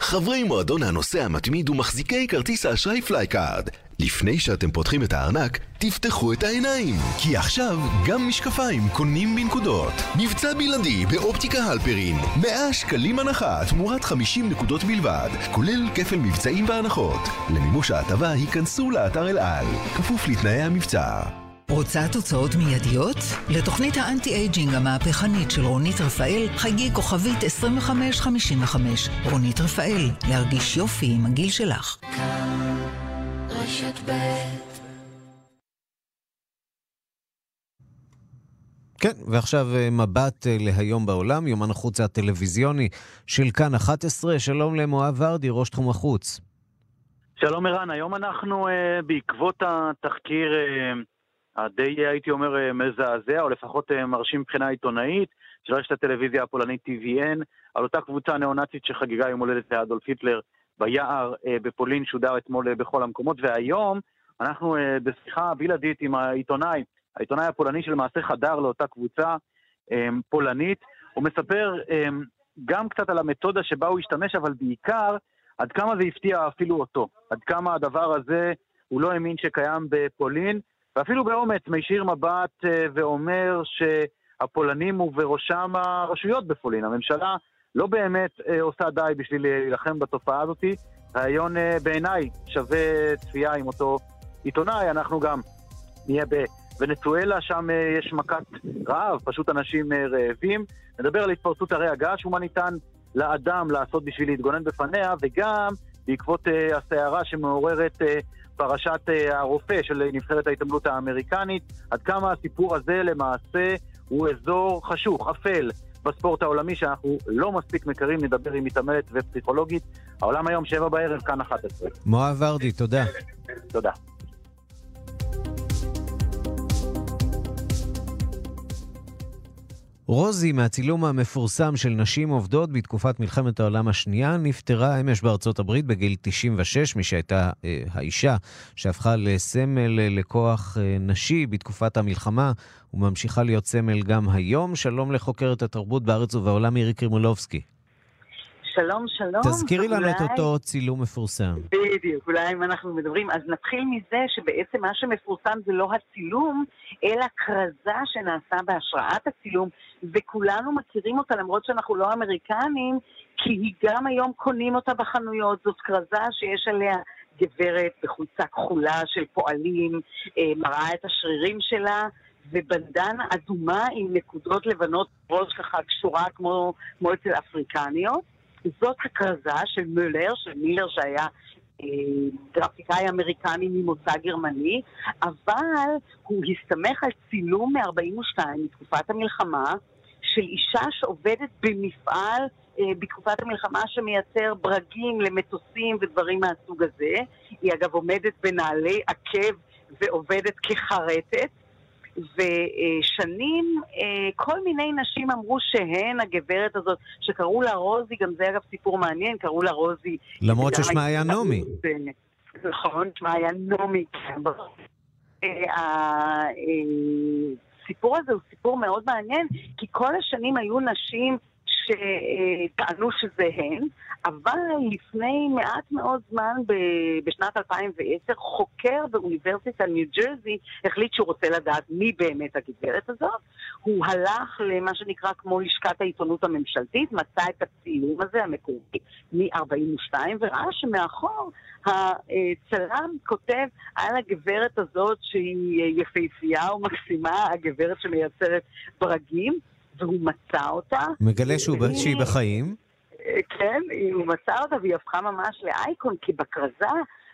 חברי מועדון הנוסע המתמיד ומחזיקי כרטיס האשראי FlyCard. לפני שאתם פותחים את הארנק, תפתחו את העיניים, כי עכשיו גם משקפיים קונים בנקודות. מבצע בלעדי באופטיקה הלפרין, 100 שקלים הנחה תמורת 50 נקודות בלבד, כולל כפל מבצעים והנחות. למימוש ההטבה היכנסו לאתר אל על, כפוף לתנאי המבצע.
רוצה תוצאות מיידיות? לתוכנית האנטי-אייג'ינג המהפכנית של רונית רפאל, חגי כוכבית 2555. רונית רפאל, להרגיש יופי עם הגיל שלך.
רשת ב'
כן, ועכשיו אה, מבט אה, להיום בעולם, יומן החוץ הטלוויזיוני של כאן 11. שלום למואב ורדי, ראש תחום החוץ.
שלום ערן, היום אנחנו uh, בעקבות התחקיר uh, הדי, הייתי אומר, uh, מזעזע, או לפחות uh, מרשים מבחינה עיתונאית, של רשת הטלוויזיה הפולנית TVN, על אותה קבוצה ניאו-נאצית שחגגה יום הולדת לאדולף היטלר ביער uh, בפולין, שודר אתמול uh, בכל המקומות, והיום אנחנו uh, בשיחה בלעדית עם העיתונאי, העיתונאי הפולני שלמעשה חדר לאותה קבוצה פולנית, הוא מספר גם קצת על המתודה שבה הוא השתמש, אבל בעיקר עד כמה זה הפתיע אפילו אותו, עד כמה הדבר הזה הוא לא האמין שקיים בפולין, ואפילו באומץ מישיר מבט ואומר שהפולנים ובראשם הרשויות בפולין, הממשלה לא באמת uh, עושה די בשביל להילחם בתופעה הזאת. רעיון uh, בעיניי שווה צפייה עם אותו עיתונאי, אנחנו גם נהיה בוונצואלה, שם uh, יש מכת רעב, פשוט אנשים uh, רעבים. נדבר על התפרצות הרי הגעש ומה ניתן לאדם לעשות בשביל להתגונן בפניה, וגם בעקבות uh, הסערה שמעוררת uh, פרשת uh, הרופא של נבחרת ההתעמלות האמריקנית, עד כמה הסיפור הזה למעשה הוא אזור חשוך, אפל, בספורט העולמי שאנחנו לא מספיק מכירים, נדבר עם מתעמלת ופסיכולוגית. העולם היום, שבע בערב, כאן 11.
מואב ורדי, תודה.
תודה.
רוזי, מהצילום המפורסם של נשים עובדות בתקופת מלחמת העולם השנייה, נפטרה אמש בארצות הברית בגיל 96, מי שהייתה אה, האישה שהפכה לסמל אה, לכוח אה, נשי בתקופת המלחמה, וממשיכה להיות סמל גם היום. שלום לחוקרת התרבות בארץ ובעולם מירי קרימולובסקי.
שלום, שלום.
תזכירי לנו
אולי...
את אותו צילום מפורסם.
בדיוק, אולי אם אנחנו מדברים, אז נתחיל מזה שבעצם מה שמפורסם זה לא הצילום, אלא כרזה שנעשה בהשראת הצילום, וכולנו מכירים אותה למרות שאנחנו לא אמריקנים, כי היא גם היום קונים אותה בחנויות. זאת כרזה שיש עליה גברת בחולצה כחולה של פועלים, אה, מראה את השרירים שלה. ובנדנה אדומה עם נקודות לבנות ראש ככה קשורה כמו, כמו אצל אפריקניות. זאת הכרזה של מולר, של מילר שהיה גרפיקאי אמריקני ממוצא גרמני, אבל הוא הסתמך על צילום מ-42 מתקופת המלחמה של אישה שעובדת במפעל אה, בתקופת המלחמה שמייצר ברגים למטוסים ודברים מהסוג הזה. היא אגב עומדת בנעלי עקב ועובדת כחרטת. ושנים כל מיני נשים אמרו שהן הגברת הזאת, שקראו לה רוזי, גם זה אגב סיפור מעניין, קראו לה רוזי.
למרות ששמה היה נעמי.
נכון, שמה היה נעמי. הסיפור הזה הוא סיפור מאוד מעניין, כי כל השנים היו נשים שטענו שזה הן, אבל לפני מעט מאוד זמן, בשנת 2010, חוקר באוניברסיטת ניו ג'רזי החליט שהוא רוצה לדעת מי באמת הגברת הזאת. הוא הלך למה שנקרא כמו לשכת העיתונות הממשלתית, מצא את הצילום הזה, המקורי, מ-42, וראה שמאחור הצלם כותב על הגברת הזאת שהיא יפהפייה ומקסימה, הגברת שמייצרת ברגים. והוא מצא אותה.
מגלה שהוא ב- שהיא בחיים.
אה, כן, הוא מצא אותה והיא הפכה ממש לאייקון, כי בכרזה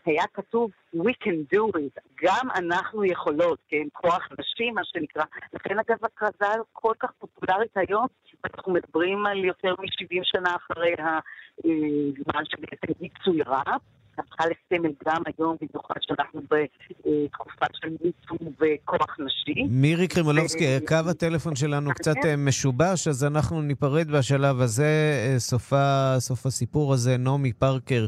היה כתוב We can do it, גם אנחנו יכולות, כן, כוח נשי, מה שנקרא. לכן אגב הכרזה כל כך פופולרית היום, אנחנו מדברים על יותר מ-70 שנה אחרי הזמן שבעצם היא צוירה. הפכה לסמל גם היום, במיוחד שאנחנו בתקופה של מיצום וכוח נשי.
מירי קרימולובסקי, קו הטלפון שלנו קצת. אה, משובש, אז אנחנו ניפרד בשלב הזה. אה, סופה, סוף הסיפור הזה, נעמי
בסימן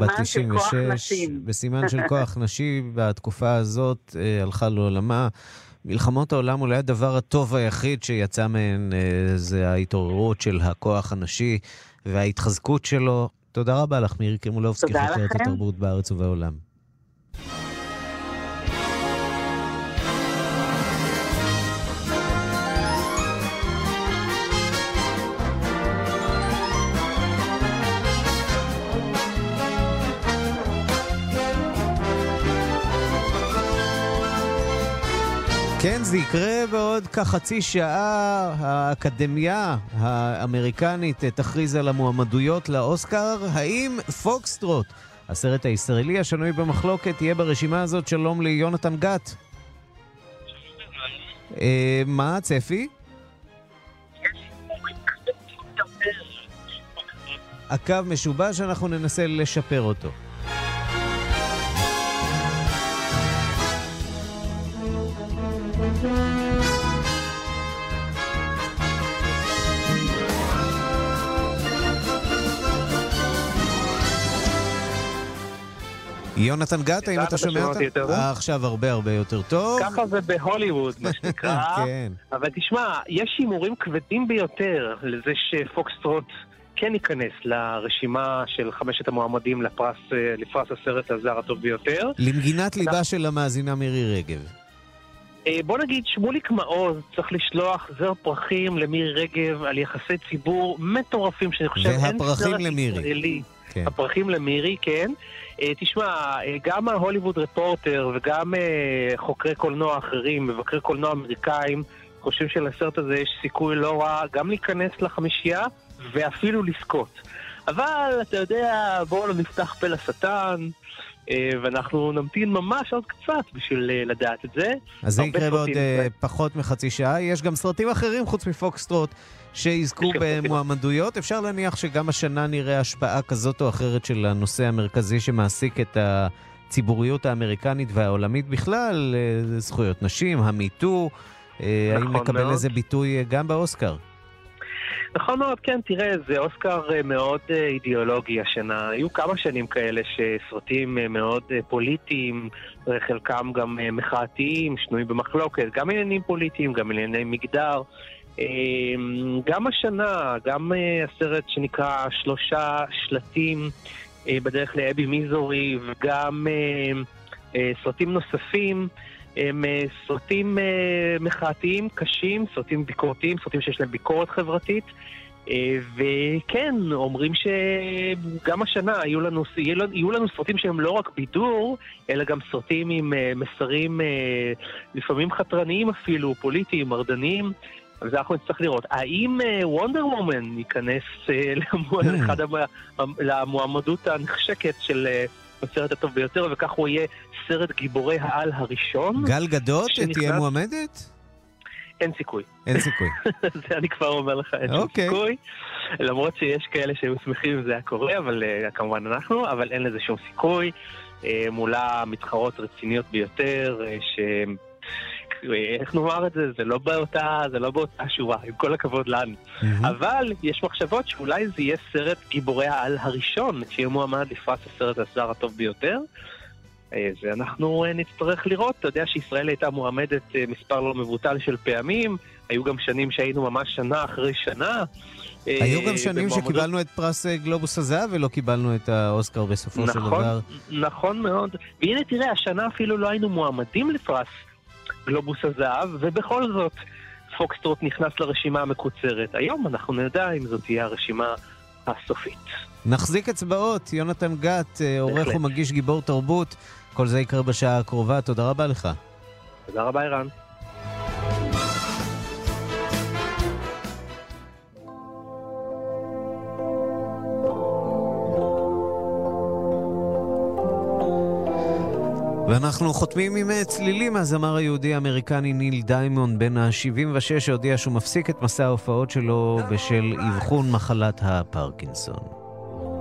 בת
של כוח
96,
נשים.
בסימן של כוח נשי, בתקופה הזאת אה, הלכה לעולמה. מלחמות העולם אולי הדבר הטוב היחיד שיצא מהן זה ההתעוררות של הכוח הנשי וההתחזקות שלו. תודה רבה לך, מירי קרימולובסקי, חוקרת. התרבות בארץ ובעולם. כן, זה יקרה בעוד כחצי שעה. האקדמיה האמריקנית תכריז על המועמדויות לאוסקר. האם פוקסטרוט, הסרט הישראלי השנוי במחלוקת, יהיה ברשימה הזאת? שלום ליונתן גת. אה, מה הצפי? הקו משובש, אנחנו ננסה לשפר אותו. יונתן גת, האם
אתה
שומע אותנו? עכשיו הרבה הרבה יותר טוב.
ככה זה בהוליווד, מה שנקרא.
כן.
אבל תשמע, יש הימורים כבדים ביותר לזה שפוקסטרוט כן ייכנס לרשימה של חמשת המועמדים לפרס, אה, לפרס הסרט הזר הטוב ביותר.
למגינת ליבה של המאזינה מירי רגב.
אה, בוא נגיד, שמוליק מעוז צריך לשלוח זר פרחים למירי רגב על יחסי ציבור מטורפים, שאני חושב אין
והפרחים
סרט
למירי. כן.
הפרחים למירי, כן. אה, תשמע, אה, גם ההוליווד רפורטר וגם אה, חוקרי קולנוע אחרים, מבקרי קולנוע אמריקאים, חושבים שלסרט הזה יש סיכוי לא רע גם להיכנס לחמישייה ואפילו לזכות. אבל, אתה יודע, בואו לא נפתח פה לשטן, ואנחנו נמתין ממש עוד קצת בשביל לדעת את זה.
אז זה יקרה בעוד פחות מחצי שעה. יש גם סרטים אחרים חוץ מפוקסטרוט שיזכו במועמדויות. אפשר להניח שגם השנה נראה השפעה כזאת או אחרת של הנושא המרכזי שמעסיק את הציבוריות האמריקנית והעולמית בכלל, אה, זכויות נשים, המיטו. אה, האם
נכון
נקבל
מאוד.
איזה ביטוי אה, גם באוסקר?
נכון מאוד, כן, תראה, זה אוסקר מאוד אידיאולוגי השנה. היו כמה שנים כאלה שסרטים מאוד פוליטיים, חלקם גם מחאתיים, שנויים במחלוקת, גם עניינים פוליטיים, גם ענייני מגדר. אה, גם השנה, גם אה, הסרט שנקרא שלושה שלטים אה, בדרך לאבי מיזורי, וגם אה, סרטים נוספים. הם סרטים מחאתיים קשים, סרטים ביקורתיים, סרטים שיש להם ביקורת חברתית. וכן, אומרים שגם השנה יהיו לנו, יהיו לנו- סרטים שהם לא רק בידור, אלא גם סרטים עם מסרים לפעמים חתרניים אפילו, פוליטיים, מרדניים. אז אנחנו נצטרך לראות. האם וונדר וומן ייכנס אה, המ- למועמדות הנחשקת של אה, הסרט הטוב ביותר, וכך הוא יהיה סרט גיבורי העל הראשון?
גל גדות תהיה מועמדת?
אין סיכוי.
אין סיכוי.
זה אני כבר אומר לך, אין שום
אוקיי.
סיכוי. למרות שיש כאלה שהיו שמחים אם זה היה קורה, אבל אה, כמובן אנחנו, אבל אין לזה שום סיכוי. אה, מולה מתחרות רציניות ביותר, אה, ש... אה, איך נאמר את זה? זה לא באותה, זה לא באותה שורה, עם כל הכבוד לנו. אבל יש מחשבות שאולי זה יהיה סרט גיבורי העל הראשון, שיהיה מועמד לפרס הסרט הזר הטוב ביותר. אה, זה אנחנו אה, נצטרך לראות. אתה יודע שישראל הייתה מועמדת אה, מספר לא מבוטל של פעמים, היו גם שנים שהיינו ממש שנה אחרי שנה. אה,
היו גם שנים
במועמדות-
שקיבלנו את פרס אה, גלובוס הזהב ולא קיבלנו את האוסקר בסופו של
נכון,
דבר.
נכון מאוד. והנה תראה, השנה אפילו לא היינו מועמדים לפרס גלובוס הזהב, ובכל זאת פוקסטרוט נכנס לרשימה המקוצרת. היום אנחנו נדע אם זאת תהיה הרשימה הסופית.
נחזיק אצבעות, יונתן גת, אה, עורך. ומגיש גיבור תרבות. כל זה יקרה בשעה הקרובה, תודה רבה לך.
תודה רבה, ערן.
ואנחנו חותמים עם אה, צלילים מהזמר היהודי האמריקני ניל דיימונד בן ה-76 שהודיע שהוא מפסיק את מסע ההופעות שלו בשל אבחון מחלת הפרקינסון.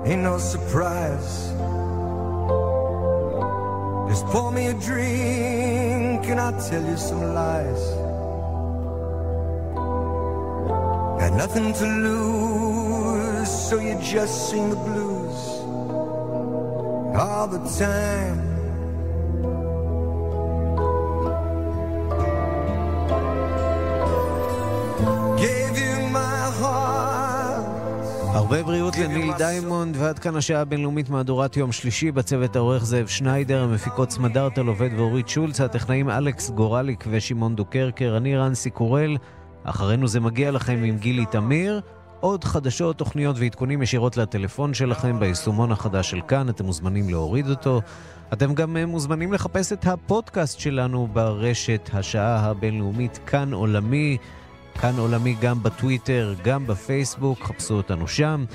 Ain't no surprise. Just pour me a drink and I'll tell you some lies. Got nothing to lose, so you just sing the blues all the time.
הרבה בריאות לניל דיימונד, ועד כאן השעה הבינלאומית מהדורת יום שלישי, בצוות העורך זאב שניידר, המפיקות סמדארטה עובד ואורית שולץ, הטכנאים אלכס גורליק ושמעון דוקרקר, אני ערן סיקורל, אחרינו זה מגיע לכם עם גילי תמיר. עוד חדשות, תוכניות ועדכונים ישירות לטלפון שלכם ביישומון החדש של כאן, אתם מוזמנים להוריד אותו. אתם גם אה, מוזמנים לחפש את הפודקאסט שלנו ברשת השעה הבינלאומית כאן עולמי. כאן עולמי גם בטוויטר, גם בפייסבוק, חפשו אותנו שם.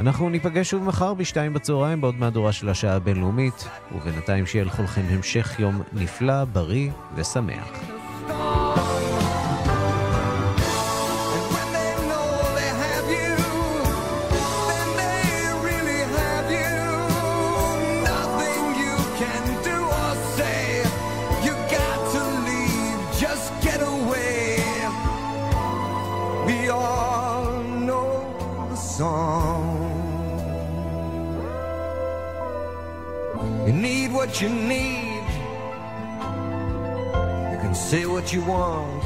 אנחנו ניפגש שוב מחר בשתיים בצהריים בעוד מהדורה של השעה הבינלאומית, ובינתיים שיהיה לכולכם המשך יום נפלא, בריא ושמח.
You need. You can say what you want.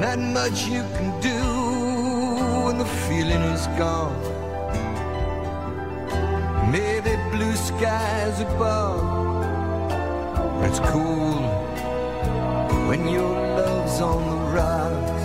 Not much you can do when the feeling is gone. Maybe blue skies above. It's cool when your love's on the rocks.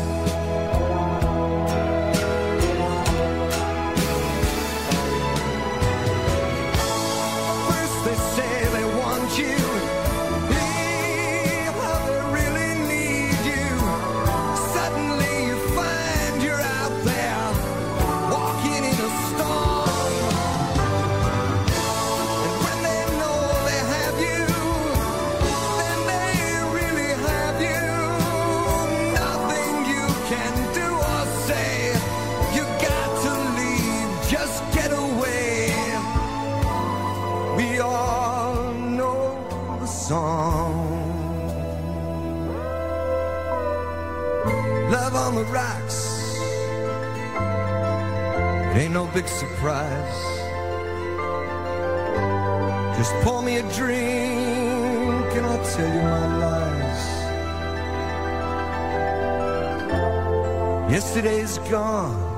Just pour me a drink and I'll tell you my lies. Yesterday's gone.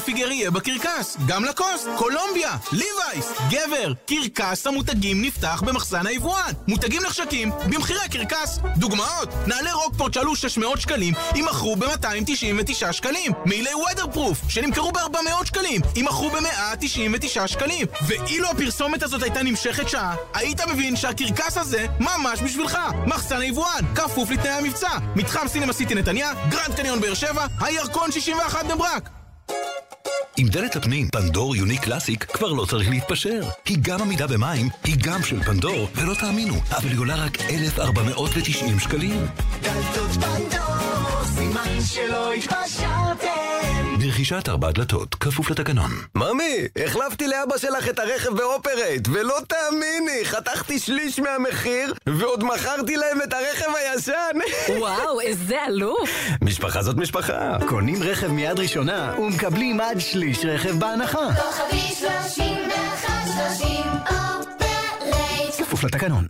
אילפיגר יהיה בקרקס, גם לקוסט, קולומביה, ליווייס, גבר, קרקס המותגים נפתח במחסן היבואן. מותגים נחשקים במחירי קרקס. דוגמאות, נעלי רוקפורט שעלו 600 שקלים, יימכרו ב-299 שקלים. מעילי ווטרפרוף, שנמכרו ב-400 שקלים, יימכרו ב-199 שקלים. ואילו הפרסומת הזאת הייתה נמשכת שעה, היית מבין שהקרקס הזה ממש בשבילך. מחסן היבואן, כפוף לתנאי המבצע. מתחם סינמה סיטי נתניה, גרנד קניון באר שבע, הירקון 61 בני ברק.
עם דלת הפנים, פנדור יוני קלאסיק כבר לא צריך להתפשר. היא גם עמידה במים, היא גם של פנדור, ולא תאמינו, אבל היא עולה רק 1,490 שקלים.
דלתות פנדור, סימן שלא התפשרתם.
ברכישת ארבע דלתות, כפוף לתקנון.
ממי, החלפתי לאבא שלך את הרכב באופרייט, ולא תאמיני, חתכתי שליש מהמחיר, ועוד מכרתי להם את הרכב הישן.
וואו, איזה אלוף.
משפחה זאת משפחה. קונים רכב מיד ראשונה, ומקבלים עד שליש רכב בהנחה.
כוכבית שלושים ואחת שלושים אופרייט.
כפוף לתקנון.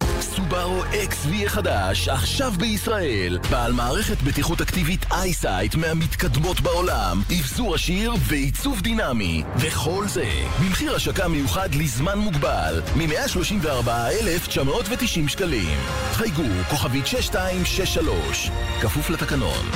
סובארו XV החדש, עכשיו בישראל. בעל מערכת בטיחות אקטיבית EyeSight מהמתקדמות בעולם, אבזור עשיר ועיצוב דינמי. וכל זה, במחיר השקה מיוחד לזמן מוגבל, מ-134,990 שקלים. חייגו, כוכבית 6263, כפוף לתקנון.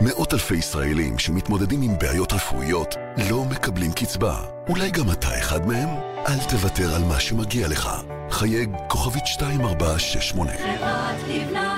מאות אלפי ישראלים שמתמודדים עם בעיות רפואיות לא מקבלים קצבה. אולי גם אתה אחד מהם? אל תוותר על מה שמגיע לך. חייג כוכבית 2468.
חברת לבנת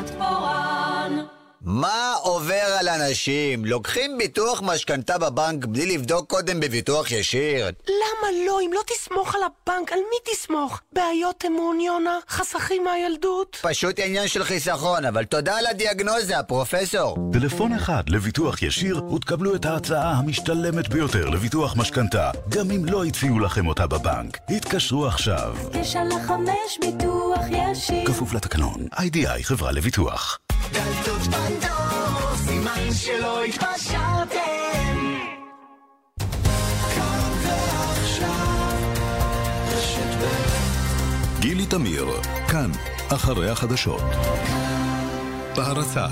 מה עובר על אנשים? לוקחים ביטוח משכנתה בבנק בלי לבדוק קודם בביטוח ישיר?
למה לא? אם לא תסמוך על הבנק, על מי תסמוך? בעיות אמון, יונה? חסכים מהילדות?
פשוט עניין של חיסכון, אבל תודה על הדיאגנוזה, פרופסור.
טלפון אחד לביטוח ישיר ותקבלו את ההצעה המשתלמת ביותר לביטוח משכנתה, גם אם לא הציעו לכם אותה בבנק. התקשרו עכשיו.
תשע לחמש ביטוח ישיר.
כפוף לתקנון, איי-די-איי חברה לביטוח.
דלתות פנדור, סימן שלא התפשרתם.
גילי תמיר, כאן, אחרי החדשות. בהרצה